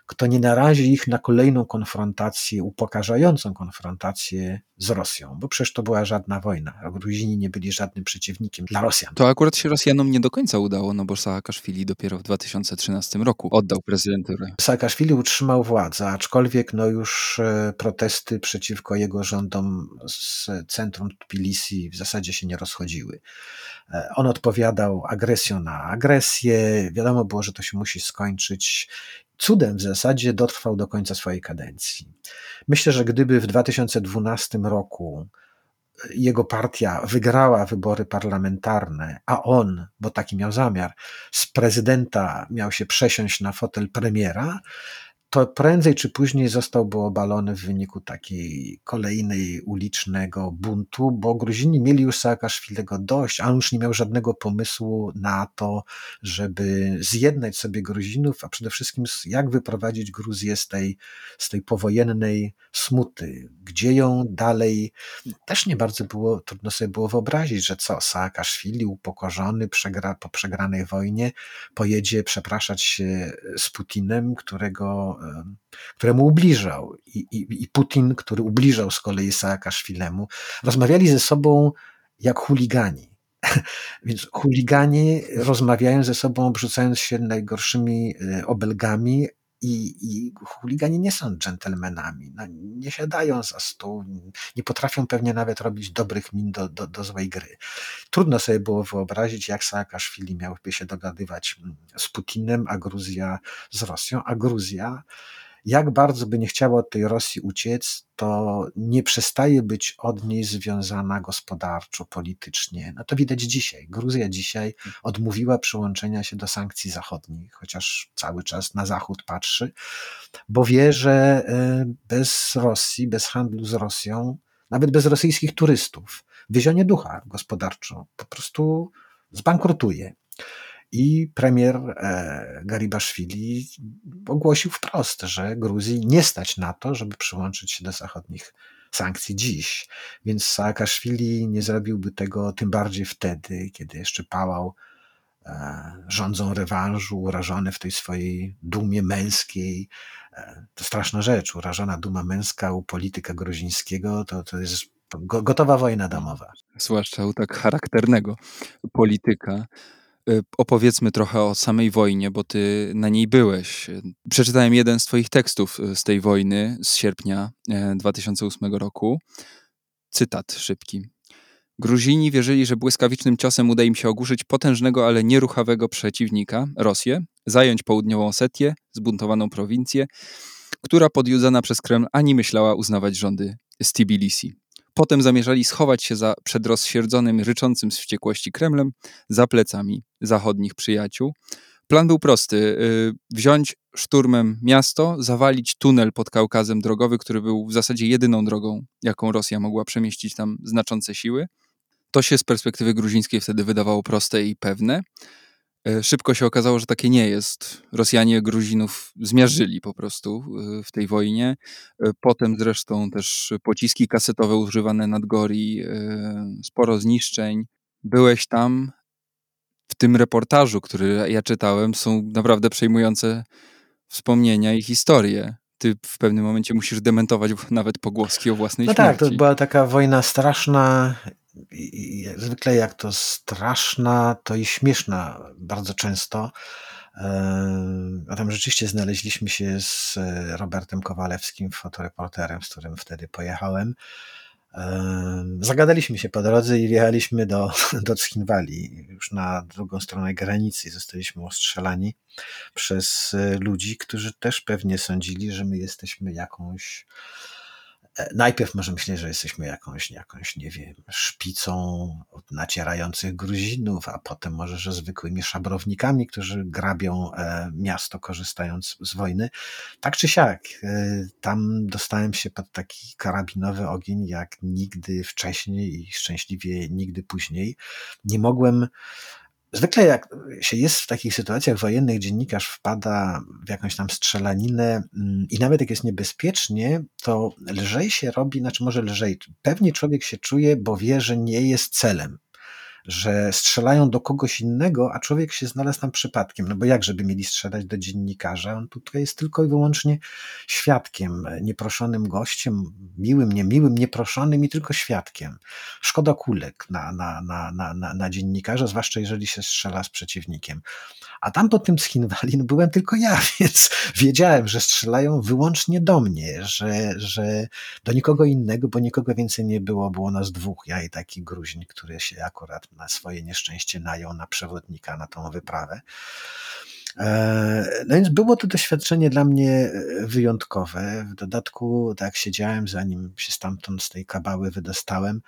kto nie narazi ich na kolejną konfrontację, upokarzającą konfrontację z Rosją, bo przecież to była żadna wojna. Gruzini nie byli żadnym przeciwnikiem dla Rosjan. To akurat się Rosjanom nie do końca udało, no bo Saakaszwili dopiero w 2013 roku oddał prezydenturę. Saakaszwili utrzymał władzę, aczkolwiek no już e, protesty przeciwko jego rządom z centrum Tbilisi w zasadzie się nie rozchodziły. E, on odpowiadał agresją na agresję. Wiadomo było, że to się musi skończyć cudem w zasadzie dotrwał do końca swojej kadencji. Myślę, że gdyby w 2012 roku jego partia wygrała wybory parlamentarne, a on, bo taki miał zamiar, z prezydenta miał się przesiąść na fotel premiera, prędzej czy później zostałby obalony w wyniku takiej kolejnej ulicznego buntu, bo Gruzini mieli już Saakaszwilego dość, a on już nie miał żadnego pomysłu na to, żeby zjednać sobie Gruzinów, a przede wszystkim jak wyprowadzić Gruzję z tej, z tej powojennej smuty, gdzie ją dalej? Też nie bardzo było, trudno sobie było wyobrazić, że co, Saakaszwili upokorzony przegra, po przegranej wojnie pojedzie przepraszać się z Putinem, którego któremu ubliżał i, i, i Putin, który ubliżał z kolei Saakaszwilemu, rozmawiali ze sobą jak chuligani. Więc chuligani rozmawiają ze sobą, obrzucając się najgorszymi e, obelgami, i, i chuligani nie są dżentelmenami. No, nie siadają za stół, nie potrafią pewnie nawet robić dobrych min do, do, do złej gry. Trudno sobie było wyobrazić, jak Saakaszwili miałby się dogadywać z Putinem, a Gruzja z Rosją, a Gruzja jak bardzo by nie chciała od tej Rosji uciec, to nie przestaje być od niej związana gospodarczo, politycznie. No to widać dzisiaj. Gruzja dzisiaj odmówiła przyłączenia się do sankcji zachodnich, chociaż cały czas na zachód patrzy, bo wie, że e, bez Rosji, bez handlu z Rosją, nawet bez rosyjskich turystów, wyzionie ducha gospodarczo po prostu zbankrutuje. I premier e, Garibaszwili ogłosił wprost, że Gruzji nie stać na to, żeby przyłączyć się do zachodnich sankcji dziś. Więc Saakaszwili nie zrobiłby tego tym bardziej wtedy, kiedy jeszcze pałał e, rządzą rewanżu, urażony w tej swojej dumie męskiej. E, to straszna rzecz, urażona duma męska u polityka gruzińskiego to, to jest gotowa wojna domowa. Zwłaszcza u tak charakternego polityka. Y, opowiedzmy trochę o samej wojnie, bo ty na niej byłeś. Przeczytałem jeden z twoich tekstów y, z tej wojny z sierpnia 2008 e, roku. Cytat szybki. Gruzini wierzyli, że błyskawicznym ciosem uda im się ogłuszyć potężnego, ale nieruchawego przeciwnika, Rosję, zająć południową Osetię, zbuntowaną prowincję, która podjudzana przez Kreml ani myślała uznawać rządy z Tbilisi. Potem zamierzali schować się za, przed rozsierdzonym, ryczącym z wściekłości Kremlem, za plecami zachodnich przyjaciół. Plan był prosty: y, wziąć szturmem miasto, zawalić tunel pod Kaukazem drogowy, który był w zasadzie jedyną drogą, jaką Rosja mogła przemieścić tam znaczące siły. To się z perspektywy gruzińskiej wtedy wydawało proste i pewne. E, szybko się okazało, że takie nie jest. Rosjanie Gruzinów zmiażdżyli po prostu e, w tej wojnie. E, potem zresztą też pociski kasetowe używane nad Gori, sporo zniszczeń. Byłeś tam. W tym reportażu, który ja czytałem, są naprawdę przejmujące wspomnienia i historie. Ty w pewnym momencie musisz dementować nawet pogłoski o własnej no śmierci. No tak, to była taka wojna straszna i zwykle jak to straszna, to i śmieszna bardzo często. A tam rzeczywiście znaleźliśmy się z Robertem Kowalewskim, fotoreporterem, z którym wtedy pojechałem. Zagadaliśmy się po drodze i wjechaliśmy do, do Cchinwali, już na drugą stronę granicy. Zostaliśmy ostrzelani przez ludzi, którzy też pewnie sądzili, że my jesteśmy jakąś E, najpierw może myśleć, że jesteśmy jakąś, jakąś, nie wiem, szpicą nacierających Gruzinów, a potem może, że zwykłymi szabrownikami, którzy grabią e, miasto, korzystając z wojny. Tak czy siak, e, tam dostałem się pod taki karabinowy ogień, jak nigdy wcześniej i szczęśliwie nigdy później. Nie mogłem zwykle jak się jest w takich sytuacjach wojennych, dziennikarz wpada w jakąś tam strzelaninę mm, i nawet jak jest niebezpiecznie, to lżej się robi, znaczy może lżej, pewnie człowiek się czuje, bo wie, że nie jest celem że strzelają do kogoś innego, a człowiek się znalazł tam przypadkiem. No bo jak, żeby mieli strzelać do dziennikarza? On tutaj jest tylko i wyłącznie świadkiem, nieproszonym gościem, miłym, niemiłym, nieproszonym i tylko świadkiem. Szkoda kulek na, na, na, na, na, na dziennikarza, zwłaszcza jeżeli się strzela z przeciwnikiem. A tam po tym Schinwalin byłem tylko ja, więc wiedziałem, że strzelają wyłącznie do mnie, że, że do nikogo innego, bo nikogo więcej nie było, było nas dwóch, ja i taki gruźń, który się akurat na swoje nieszczęście najął na przewodnika na tą wyprawę. E, no więc było to doświadczenie dla mnie e, wyjątkowe. W dodatku, tak jak siedziałem, zanim się stamtąd z tej kabały wydostałem,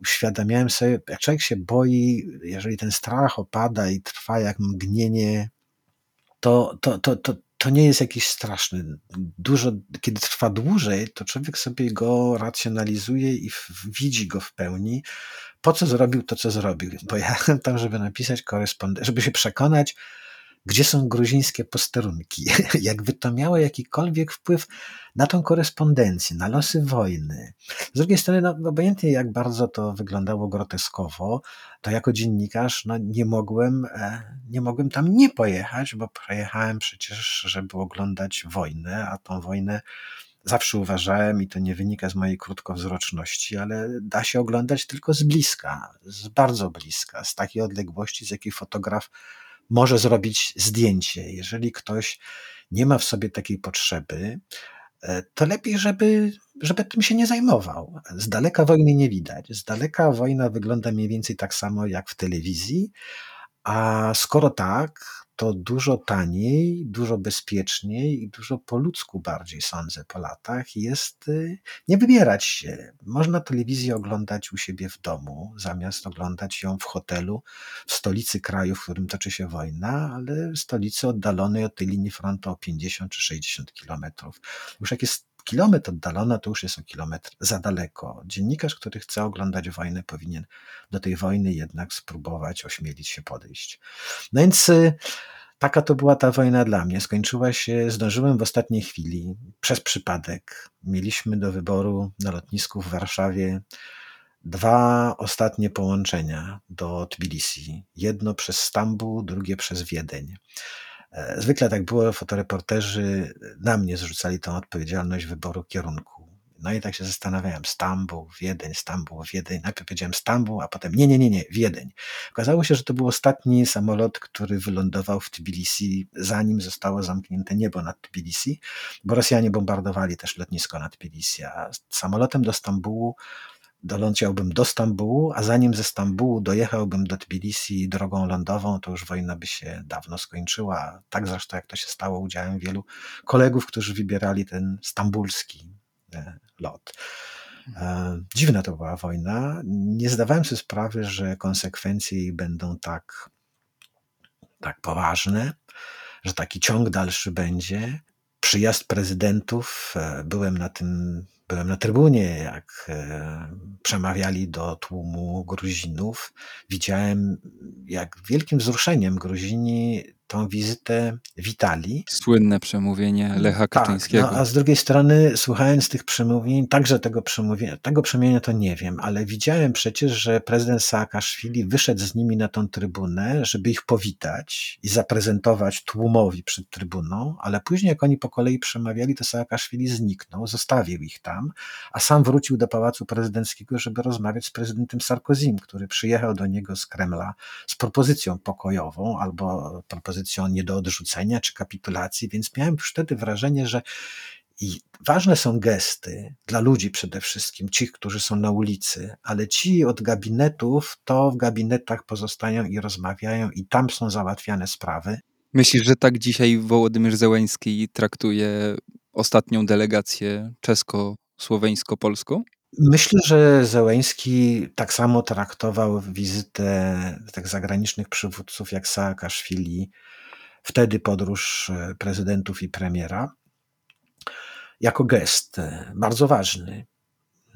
uświadamiałem sobie, jak człowiek się boi, jeżeli ten strach opada i trwa jak mgnienie, to, to, to, to, to nie jest jakiś straszny. Dużo, kiedy trwa dłużej, to człowiek sobie go racjonalizuje i widzi go w pełni, po co zrobił to, co zrobił. Pojechałem tam, żeby napisać korespondencję, żeby się przekonać, gdzie są gruzińskie posterunki. Jakby to miało jakikolwiek wpływ na tą korespondencję, na losy wojny. Z drugiej strony, no, obojętnie jak bardzo to wyglądało groteskowo, to jako dziennikarz no, nie, mogłem, e, nie mogłem tam nie pojechać, bo pojechałem przecież, żeby oglądać wojnę, a tą wojnę zawsze uważałem, i to nie wynika z mojej krótkowzroczności, ale da się oglądać tylko z bliska, z bardzo bliska, z takiej odległości, z jakiej fotograf może zrobić zdjęcie. Jeżeli ktoś nie ma w sobie takiej potrzeby, e, to lepiej, żeby, żeby tym się nie zajmował. Z daleka wojny nie widać. Z daleka wojna wygląda mniej więcej tak samo jak w telewizji, a skoro tak, to dużo taniej, dużo bezpieczniej i dużo po ludzku bardziej sądzę po latach jest y, nie wybierać się. Można telewizję oglądać u siebie w domu, zamiast oglądać ją w hotelu w stolicy kraju, w którym toczy się wojna, ale w stolicy oddalonej od tej linii frontu o 50 czy 60 kilometrów. Już jak jest kilometr oddalona, to już jest o kilometr za daleko. Dziennikarz, który chce oglądać wojnę, powinien do tej wojny jednak spróbować ośmielić się podejść. No więc y, taka to była ta wojna dla mnie. Skończyła się, zdążyłem w ostatniej chwili, przez przypadek. Mieliśmy do wyboru na lotnisku w Warszawie dwa ostatnie połączenia do Tbilisi. Jedno przez Stambuł, drugie przez Wiedeń. E, zwykle tak było, fotoreporterzy na mnie zrzucali tą odpowiedzialność wyboru kierunku. No i tak się zastanawiałem, Stambuł, Wiedeń, Stambuł, Wiedeń. Najpierw powiedziałem Stambuł, a potem nie, nie, nie, nie, Wiedeń. Okazało się, że to był ostatni samolot, który wylądował w Tbilisi, zanim zostało zamknięte niebo nad Tbilisi, bo Rosjanie bombardowali też lotnisko nad Tbilisi, a samolotem do Stambułu doleciałbym do Stambułu, a zanim ze Stambułu dojechałbym do Tbilisi drogą lądową, to już wojna by się dawno skończyła. Tak zresztą jak to się stało udziałem wielu kolegów, którzy wybierali ten stambulski e, lot. E, dziwna to była wojna. Nie zdawałem sobie sprawy, że konsekwencje jej będą tak, tak poważne, że taki ciąg dalszy będzie. Przyjazd prezydentów, e, byłem na tym Byłem na trybunie, jak e, przemawiali do tłumu Gruzinów. Widziałem, jak wielkim wzruszeniem Gruzini tą wizytę witali. Słynne przemówienie Lecha tak, Kaczyńskiego. No, a z drugiej strony, słuchając tych przemówień, także tego przemówienia, tego przemówienia to nie wiem, ale widziałem przecież, że prezydent Saakaszwili wyszedł z nimi na tą trybunę, żeby ich powitać i zaprezentować tłumowi przed trybuną, ale później, jak oni po kolei przemawiali, to Saakaszwili zniknął, zostawił ich tam, a sam wrócił do Pałacu Prezydenckiego, żeby rozmawiać z prezydentem Sarkozym, który przyjechał do niego z Kremla z propozycją pokojową albo propozycją propozycją nie do odrzucenia czy kapitulacji, więc miałem już wtedy wrażenie, że i ważne są gesty dla ludzi przede wszystkim, ci, którzy są na ulicy, ale ci od gabinetów, to w gabinetach pozostają i rozmawiają, i tam są załatwiane sprawy. Myślisz, że tak dzisiaj Wołodymyr Zełenski traktuje ostatnią delegację czesko-słoweńsko-polską? Myślę, że Zełęński tak samo traktował wizytę tych zagranicznych przywódców jak Saakaszwili, wtedy podróż e, prezydentów i premiera, jako gest e, bardzo ważny.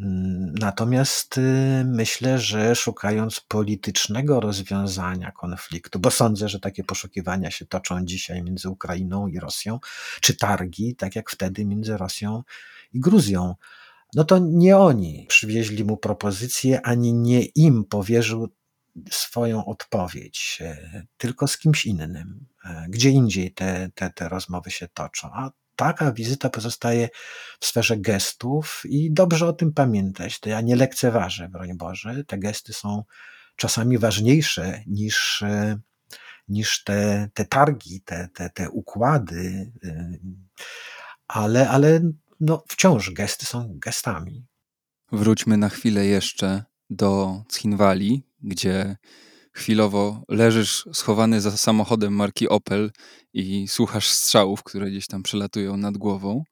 Mm, Natomiast y, myślę, że szukając politycznego rozwiązania konfliktu, bo sądzę, że takie poszukiwania się toczą dzisiaj między Ukrainą i Rosją, czy targi, tak jak wtedy między Rosją i Gruzją, no to nie oni przywieźli mu propozycję, ani nie im powierzył swoją odpowiedź, e, tylko z kimś innym. E, gdzie indziej te, te, te rozmowy się toczą. A taka wizyta pozostaje w sferze gestów i dobrze o tym pamiętać. To ja nie lekceważę, broń Boże. Te gesty są czasami ważniejsze niż, e, niż te, te targi, te, te, te układy, ale, ale no, wciąż gesty są gestami. Wróćmy na chwilę jeszcze do Cchinwali, gdzie chwilowo leżysz schowany za samochodem marki Opel i słuchasz strzałów, które gdzieś tam przelatują nad głową.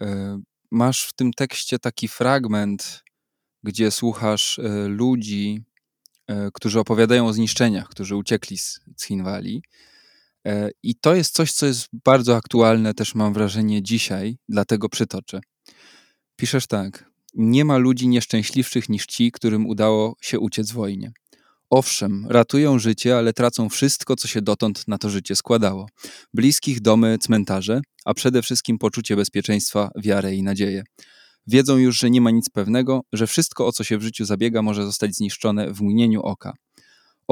E, masz w tym tekście taki fragment, gdzie słuchasz e, ludzi, e, którzy opowiadają o zniszczeniach, którzy uciekli z Cchinwali. I to jest coś, co jest bardzo aktualne, też mam wrażenie dzisiaj, dlatego przytoczę. Piszesz tak. Nie ma ludzi nieszczęśliwszych niż ci, którym udało się uciec wojnie. Owszem, ratują życie, ale tracą wszystko, co się dotąd na to życie składało: bliskich, domy, cmentarze, a przede wszystkim poczucie bezpieczeństwa, wiarę i nadzieję. Wiedzą już, że nie ma nic pewnego, że wszystko, o co się w życiu zabiega, może zostać zniszczone w mgnieniu oka.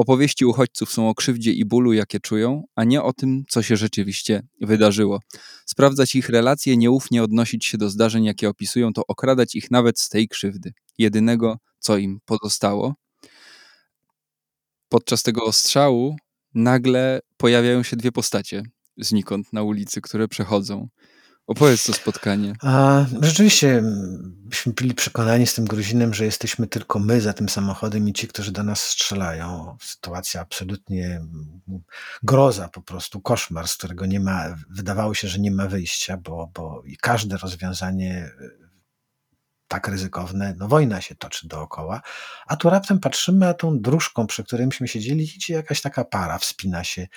Opowieści uchodźców są o krzywdzie i bólu, jakie czują, a nie o tym, co się rzeczywiście wydarzyło. Sprawdzać ich relacje, nieufnie odnosić się do zdarzeń, jakie opisują, to okradać ich nawet z tej krzywdy, jedynego, co im pozostało. Podczas tego ostrzału nagle pojawiają się dwie postacie znikąd na ulicy, które przechodzą. Opowiedz to spotkanie. A, rzeczywiście, byśmy byli przekonani z tym Gruzinem, że jesteśmy tylko my za tym samochodem i ci, którzy do nas strzelają. Sytuacja absolutnie groza, po prostu koszmar, z którego nie ma, wydawało się, że nie ma wyjścia, bo, bo i każde rozwiązanie e, tak ryzykowne, no wojna się toczy dookoła, a tu raptem patrzymy, a tą dróżką, przy której myśmy siedzieli, idzie jakaś taka para, wspina się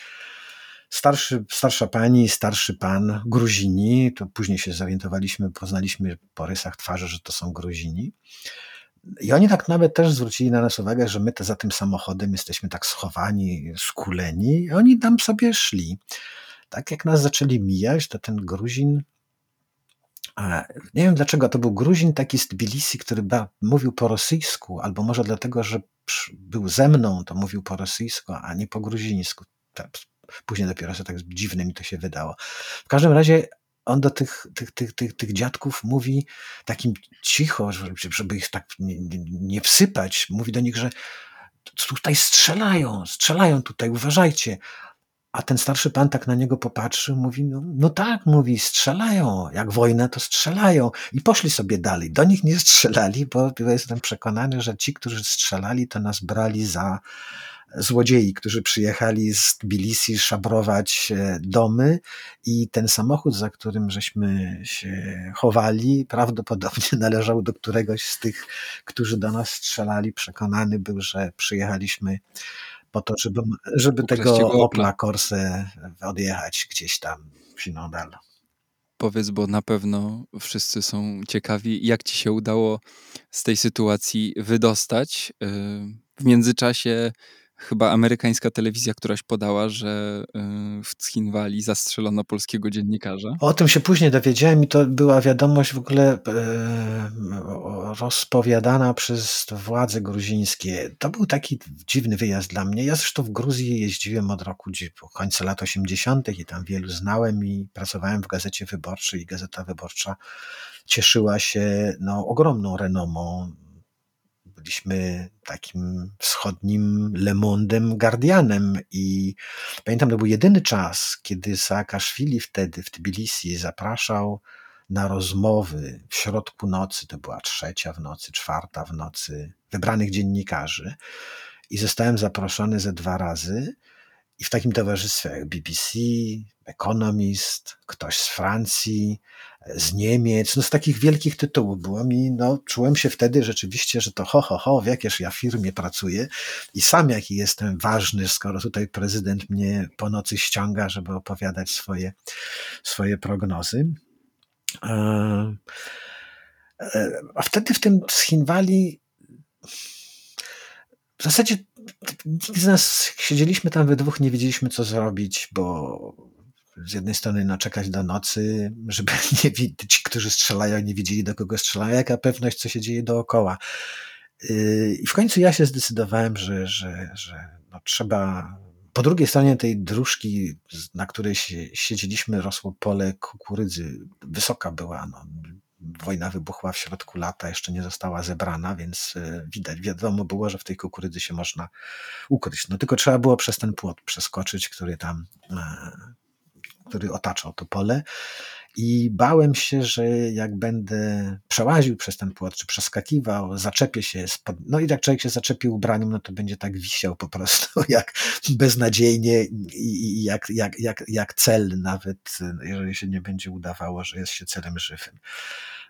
starszy, starsza pani, starszy pan, Gruzini, to później się zorientowaliśmy, poznaliśmy po rysach twarzy, że to są Gruzini. I oni tak nawet też zwrócili na nas uwagę, że my te za tym samochodem jesteśmy tak schowani, skuleni, i oni tam sobie szli. Tak jak nas zaczęli mijać, to ten Gruzin, nie wiem dlaczego, to był Gruzin taki z Tbilisi, który mówił po rosyjsku, albo może dlatego, że był ze mną, to mówił po rosyjsku, a nie po gruzińsku. Później dopiero sobie tak dziwne mi to się wydało. W każdym razie on do tych, tych, tych, tych, tych dziadków mówi takim cicho, żeby ich tak nie, nie wsypać. Mówi do nich, że tutaj strzelają, strzelają tutaj, uważajcie. A ten starszy pan tak na niego popatrzył, mówi, no, no tak, mówi, strzelają. Jak wojna, to strzelają. I poszli sobie dalej. Do nich nie strzelali, bo jestem przekonany, że ci, którzy strzelali, to nas brali za złodziei, którzy przyjechali z Tbilisi szabrować e, domy i ten samochód, za którym żeśmy się chowali, prawdopodobnie należał do któregoś z tych, którzy do nas strzelali. Przekonany był, że przyjechaliśmy po to, żeby, żeby tego Opla Corse odjechać gdzieś tam w Sinodal. Powiedz, bo na pewno wszyscy są ciekawi, jak ci się udało z tej sytuacji wydostać. E, w międzyczasie chyba amerykańska telewizja któraś podała, że y, w Cchinwali zastrzelono polskiego dziennikarza. O tym się później dowiedziałem i to była wiadomość w ogóle e, rozpowiadana przez władze gruzińskie. To był taki dziwny wyjazd dla mnie. Ja zresztą w Gruzji jeździłem od roku końca lat 80. i tam wielu znałem i pracowałem w Gazecie Wyborczej i Gazeta Wyborcza cieszyła się no, ogromną renomą byliśmy takim wschodnim Le Mondem, Guardianem i pamiętam, to był jedyny czas, kiedy Saakaszwili wtedy w Tbilisi zapraszał na rozmowy. W środku nocy, to była trzecia w nocy, czwarta w nocy, wybranych dziennikarzy i zostałem zaproszony ze dwa razy i w takim towarzystwie jak BBC, Economist, ktoś z Francji, z Niemiec, no z takich wielkich tytułów było mi, no czułem się wtedy rzeczywiście, że to ho, ho, ho, w jakież ja firmie pracuję i sam jaki jestem ważny, skoro tutaj prezydent mnie po nocy ściąga, żeby opowiadać swoje, swoje prognozy. E, a wtedy w tym Schinwali w zasadzie nikt z nas siedzieliśmy tam we dwóch, nie wiedzieliśmy co zrobić, bo z jednej strony no, czekać do nocy, żeby nie ci, którzy strzelają, nie wiedzieli do kogo strzelają, jaka pewność, co się dzieje dookoła. Yy, I w końcu ja się zdecydowałem, że, że, że no, trzeba. Po drugiej stronie tej dróżki, na której siedzieliśmy, rosło pole kukurydzy. Wysoka była, no, wojna wybuchła w środku lata, jeszcze nie została zebrana, więc e, widać, wiadomo było, że w tej kukurydzy się można ukryć. No tylko trzeba było przez ten płot przeskoczyć, który tam, e, który otaczał to pole. I bałem się, że jak będę przełaził przez ten płot, czy przeskakiwał, zaczepię się, spod... no i jak człowiek się zaczepi ubraniem, no to będzie tak wisiał po prostu, jak beznadziejnie i jak, jak, jak, jak cel nawet, jeżeli się nie będzie udawało, że jest się celem żywym.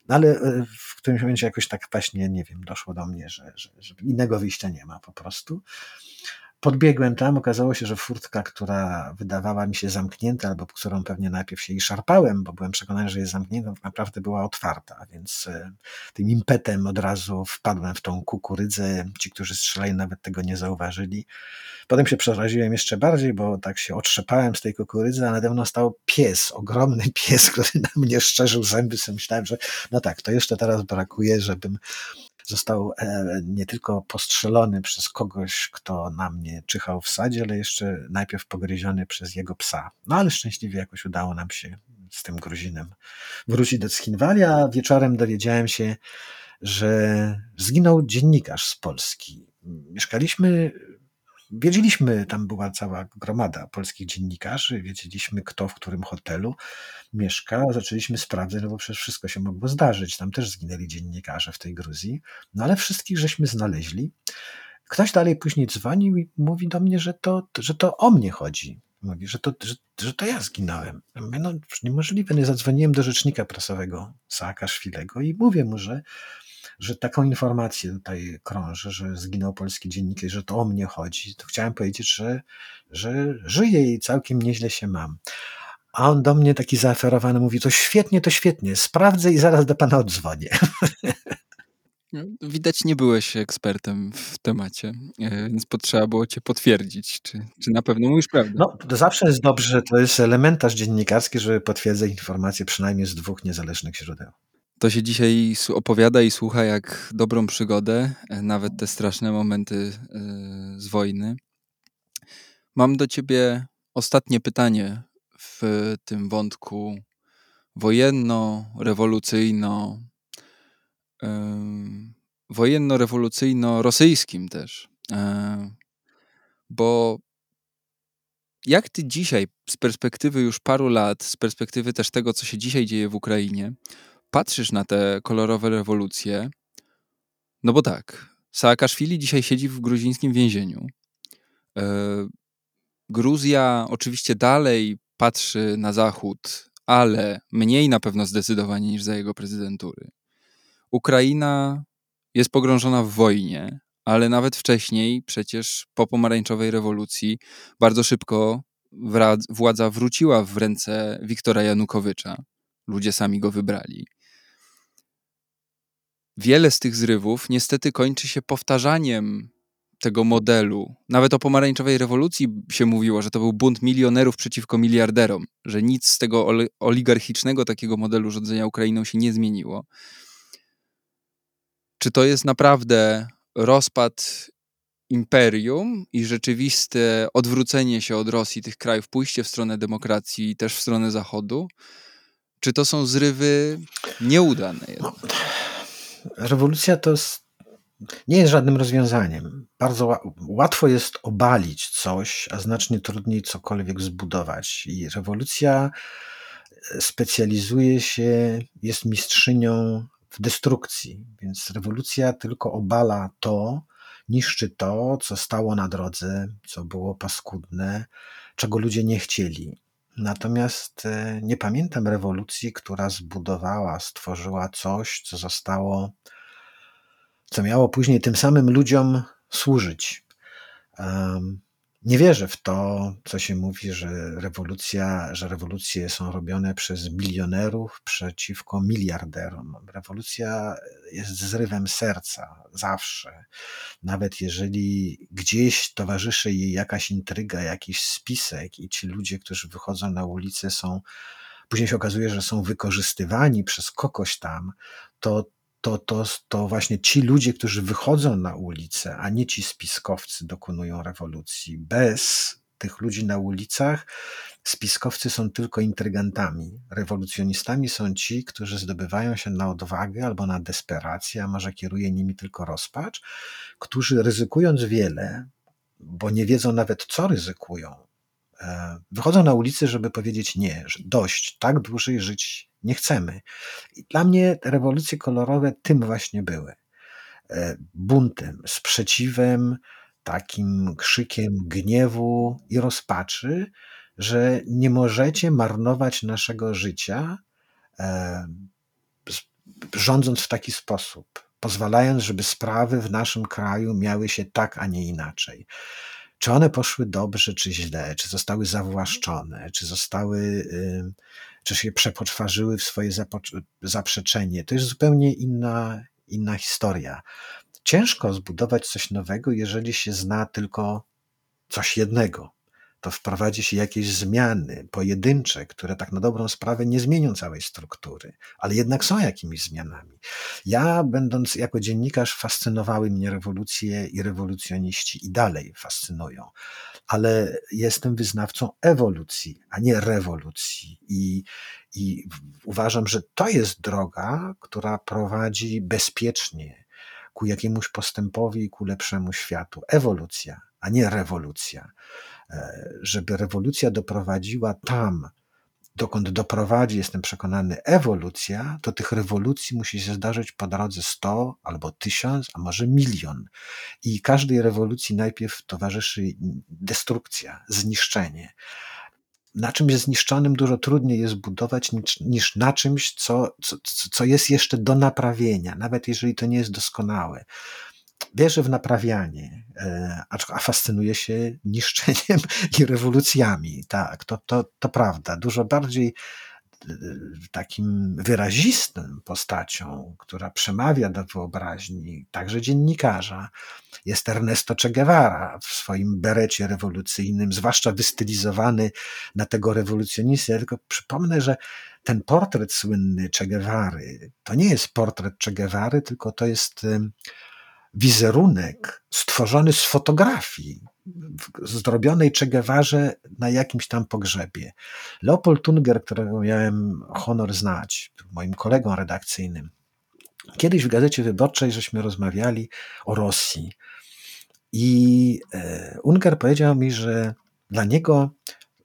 No ale e, w którymś momencie jakoś tak właśnie, nie wiem, doszło do mnie, że, że, że innego wyjścia nie ma po prostu. Podbiegłem tam, okazało się, że furtka, która wydawała mi się zamknięta, albo którą pewnie najpierw się i szarpałem, bo byłem przekonany, że jest zamknięta, tak naprawdę była otwarta, więc e, tym impetem od razu wpadłem w tą kukurydzę. Ci, którzy strzelali, nawet tego nie zauważyli. Potem się przeraziłem jeszcze bardziej, bo tak się otrzepałem z tej kukurydzy, a nade mną stał pies, ogromny pies, który na mnie szczerzył zęby. Sobie myślałem, że no tak, to jeszcze teraz brakuje, żebym został e, nie tylko postrzelony przez kogoś, kto na mnie czyhał w sadzie, ale jeszcze najpierw pogryziony przez jego psa. No ale szczęśliwie jakoś udało nam się z tym Gruzinem wrócić do Schinwali, a wieczorem dowiedziałem się, że zginął dziennikarz z Polski. Mieszkaliśmy wiedzieliśmy, tam była cała gromada polskich dziennikarzy, wiedzieliśmy kto w którym hotelu mieszka, zaczęliśmy sprawdzać, no bo przecież wszystko się mogło zdarzyć, tam też zginęli dziennikarze w tej Gruzji, no ale wszystkich żeśmy znaleźli. Ktoś dalej później dzwonił i mówi do mnie, że to, że to o mnie chodzi. Mówi, że to, że, że to ja zginąłem. Ja mówię, no niemożliwe. Nie zadzwoniłem do rzecznika prasowego Saakaszwilego i mówię mu, że że taką informację tutaj krąży, że zginął polski dziennikarz, że to o mnie chodzi, to chciałem powiedzieć, że, że żyję i całkiem nieźle się mam. A on do mnie taki zaoferowany mówi, to świetnie, to świetnie, sprawdzę i zaraz do pana odzwonię. No, widać, nie byłeś ekspertem w temacie, e, więc potrzeba było cię potwierdzić, czy, czy na pewno mówisz prawdę. No, to zawsze jest dobrze, to jest elementarz dziennikarski, żeby potwierdzać informacje przynajmniej z dwóch niezależnych źródeł. To się dzisiaj opowiada i słucha jak dobrą przygodę, e, nawet te straszne momenty e, z wojny. Mam do ciebie ostatnie pytanie w tym wątku wojenno-rewolucyjno, wojenno-rewolucyjno-rosyjskim też. E, bo jak ty dzisiaj, z perspektywy już paru lat, z perspektywy też tego, co się dzisiaj dzieje w Ukrainie, patrzysz na te kolorowe rewolucje, no bo tak, Saakaszwili dzisiaj siedzi w gruzińskim więzieniu. E, Gruzja oczywiście dalej patrzy na zachód, ale mniej na pewno zdecydowanie niż za jego prezydentury. Ukraina jest pogrążona w wojnie, ale nawet wcześniej, przecież po pomarańczowej rewolucji, bardzo szybko władza wróciła w ręce Wiktora Janukowycza. Ludzie sami go wybrali wiele z tych zrywów niestety kończy się powtarzaniem tego modelu. Nawet o pomarańczowej rewolucji się mówiło, że to był bunt milionerów przeciwko miliarderom, że nic z tego oligarchicznego takiego modelu rządzenia Ukrainą się nie zmieniło. Czy to jest naprawdę rozpad imperium i rzeczywiste odwrócenie się od Rosji tych krajów, pójście w stronę demokracji i też w stronę Zachodu? Czy to są zrywy nieudane jednak? Rewolucja to jest, nie jest żadnym rozwiązaniem. Bardzo łatwo jest obalić coś, a znacznie trudniej cokolwiek zbudować. I rewolucja e, specjalizuje się, jest mistrzynią w destrukcji, więc rewolucja tylko obala to, niszczy to, co stało na drodze, co było paskudne, czego ludzie nie chcieli. Natomiast e, nie pamiętam rewolucji, która zbudowała, stworzyła coś, co zostało, co miało później tym samym ludziom służyć. Nie wierzę w to, co się mówi, że rewolucja, że rewolucje są robione przez milionerów przeciwko miliarderom. Rewolucja jest zrywem serca zawsze. Nawet jeżeli gdzieś towarzyszy jej jakaś intryga, jakiś spisek i ci ludzie, którzy wychodzą na ulicę są później się okazuje, że są wykorzystywani przez kogoś tam, to to, to, to właśnie ci ludzie, którzy wychodzą na ulicę, a nie ci spiskowcy dokonują rewolucji. Bez tych ludzi na ulicach spiskowcy są tylko intrygantami. Rewolucjonistami są ci, którzy zdobywają się na odwagę albo na desperację, a może kieruje nimi tylko rozpacz, którzy ryzykując wiele, bo nie wiedzą nawet co ryzykują, e, wychodzą na ulicę, żeby powiedzieć nie, dość, tak dłużej żyć nie chcemy. I dla mnie rewolucje kolorowe tym właśnie były. E, buntem, sprzeciwem, takim krzykiem gniewu i rozpaczy, że nie możecie marnować naszego życia, e, rządząc w taki sposób, pozwalając, żeby sprawy w naszym kraju miały się tak, a nie inaczej. Czy one poszły dobrze, czy źle, czy zostały zawłaszczone, czy zostały czy się przepoczwarzyły w swoje zaprzeczenie. To jest zupełnie inna, inna historia. Ciężko zbudować coś nowego, jeżeli się zna tylko coś jednego. To wprowadzi się jakieś zmiany pojedyncze, które tak na dobrą sprawę nie zmienią całej struktury, ale jednak są jakimiś zmianami. Ja, będąc jako dziennikarz, fascynowały mnie rewolucje i rewolucjoniści i dalej fascynują ale jestem wyznawcą ewolucji, a nie rewolucji. I, I uważam, że to jest droga, która prowadzi bezpiecznie ku jakiemuś postępowi i ku lepszemu światu. Ewolucja, a nie rewolucja. E, żeby rewolucja doprowadziła tam, dokąd doprowadzi, jestem przekonany, ewolucja, to tych rewolucji musi się zdarzyć po drodze 100 albo 1000, a może milion. I każdej rewolucji najpierw towarzyszy destrukcja, zniszczenie. Na czymś zniszczonym dużo trudniej jest budować niż, niż na czymś, co, co, co jest jeszcze do naprawienia, nawet jeżeli to nie jest doskonałe wierzę w naprawianie, e, a fascynuje się niszczeniem i rewolucjami. Tak, to, to, to prawda. Dużo bardziej e, takim wyrazistym postacią, która przemawia do wyobraźni także dziennikarza, jest Ernesto Che Guevara w swoim berecie rewolucyjnym, zwłaszcza wystylizowany na tego rewolucjonistę. Ja tylko przypomnę, że ten portret słynny Che Guevary to nie jest portret Che Guevary, tylko to jest wizerunek stworzony z fotografii zrobionej Che Guevarze na jakimś tam pogrzebie. Leopold Tunger, którego miałem honor znać, moim kolegą redakcyjnym, kiedyś w Gazecie Wyborczej żeśmy rozmawiali o Rosji i e, Unger powiedział mi, że dla niego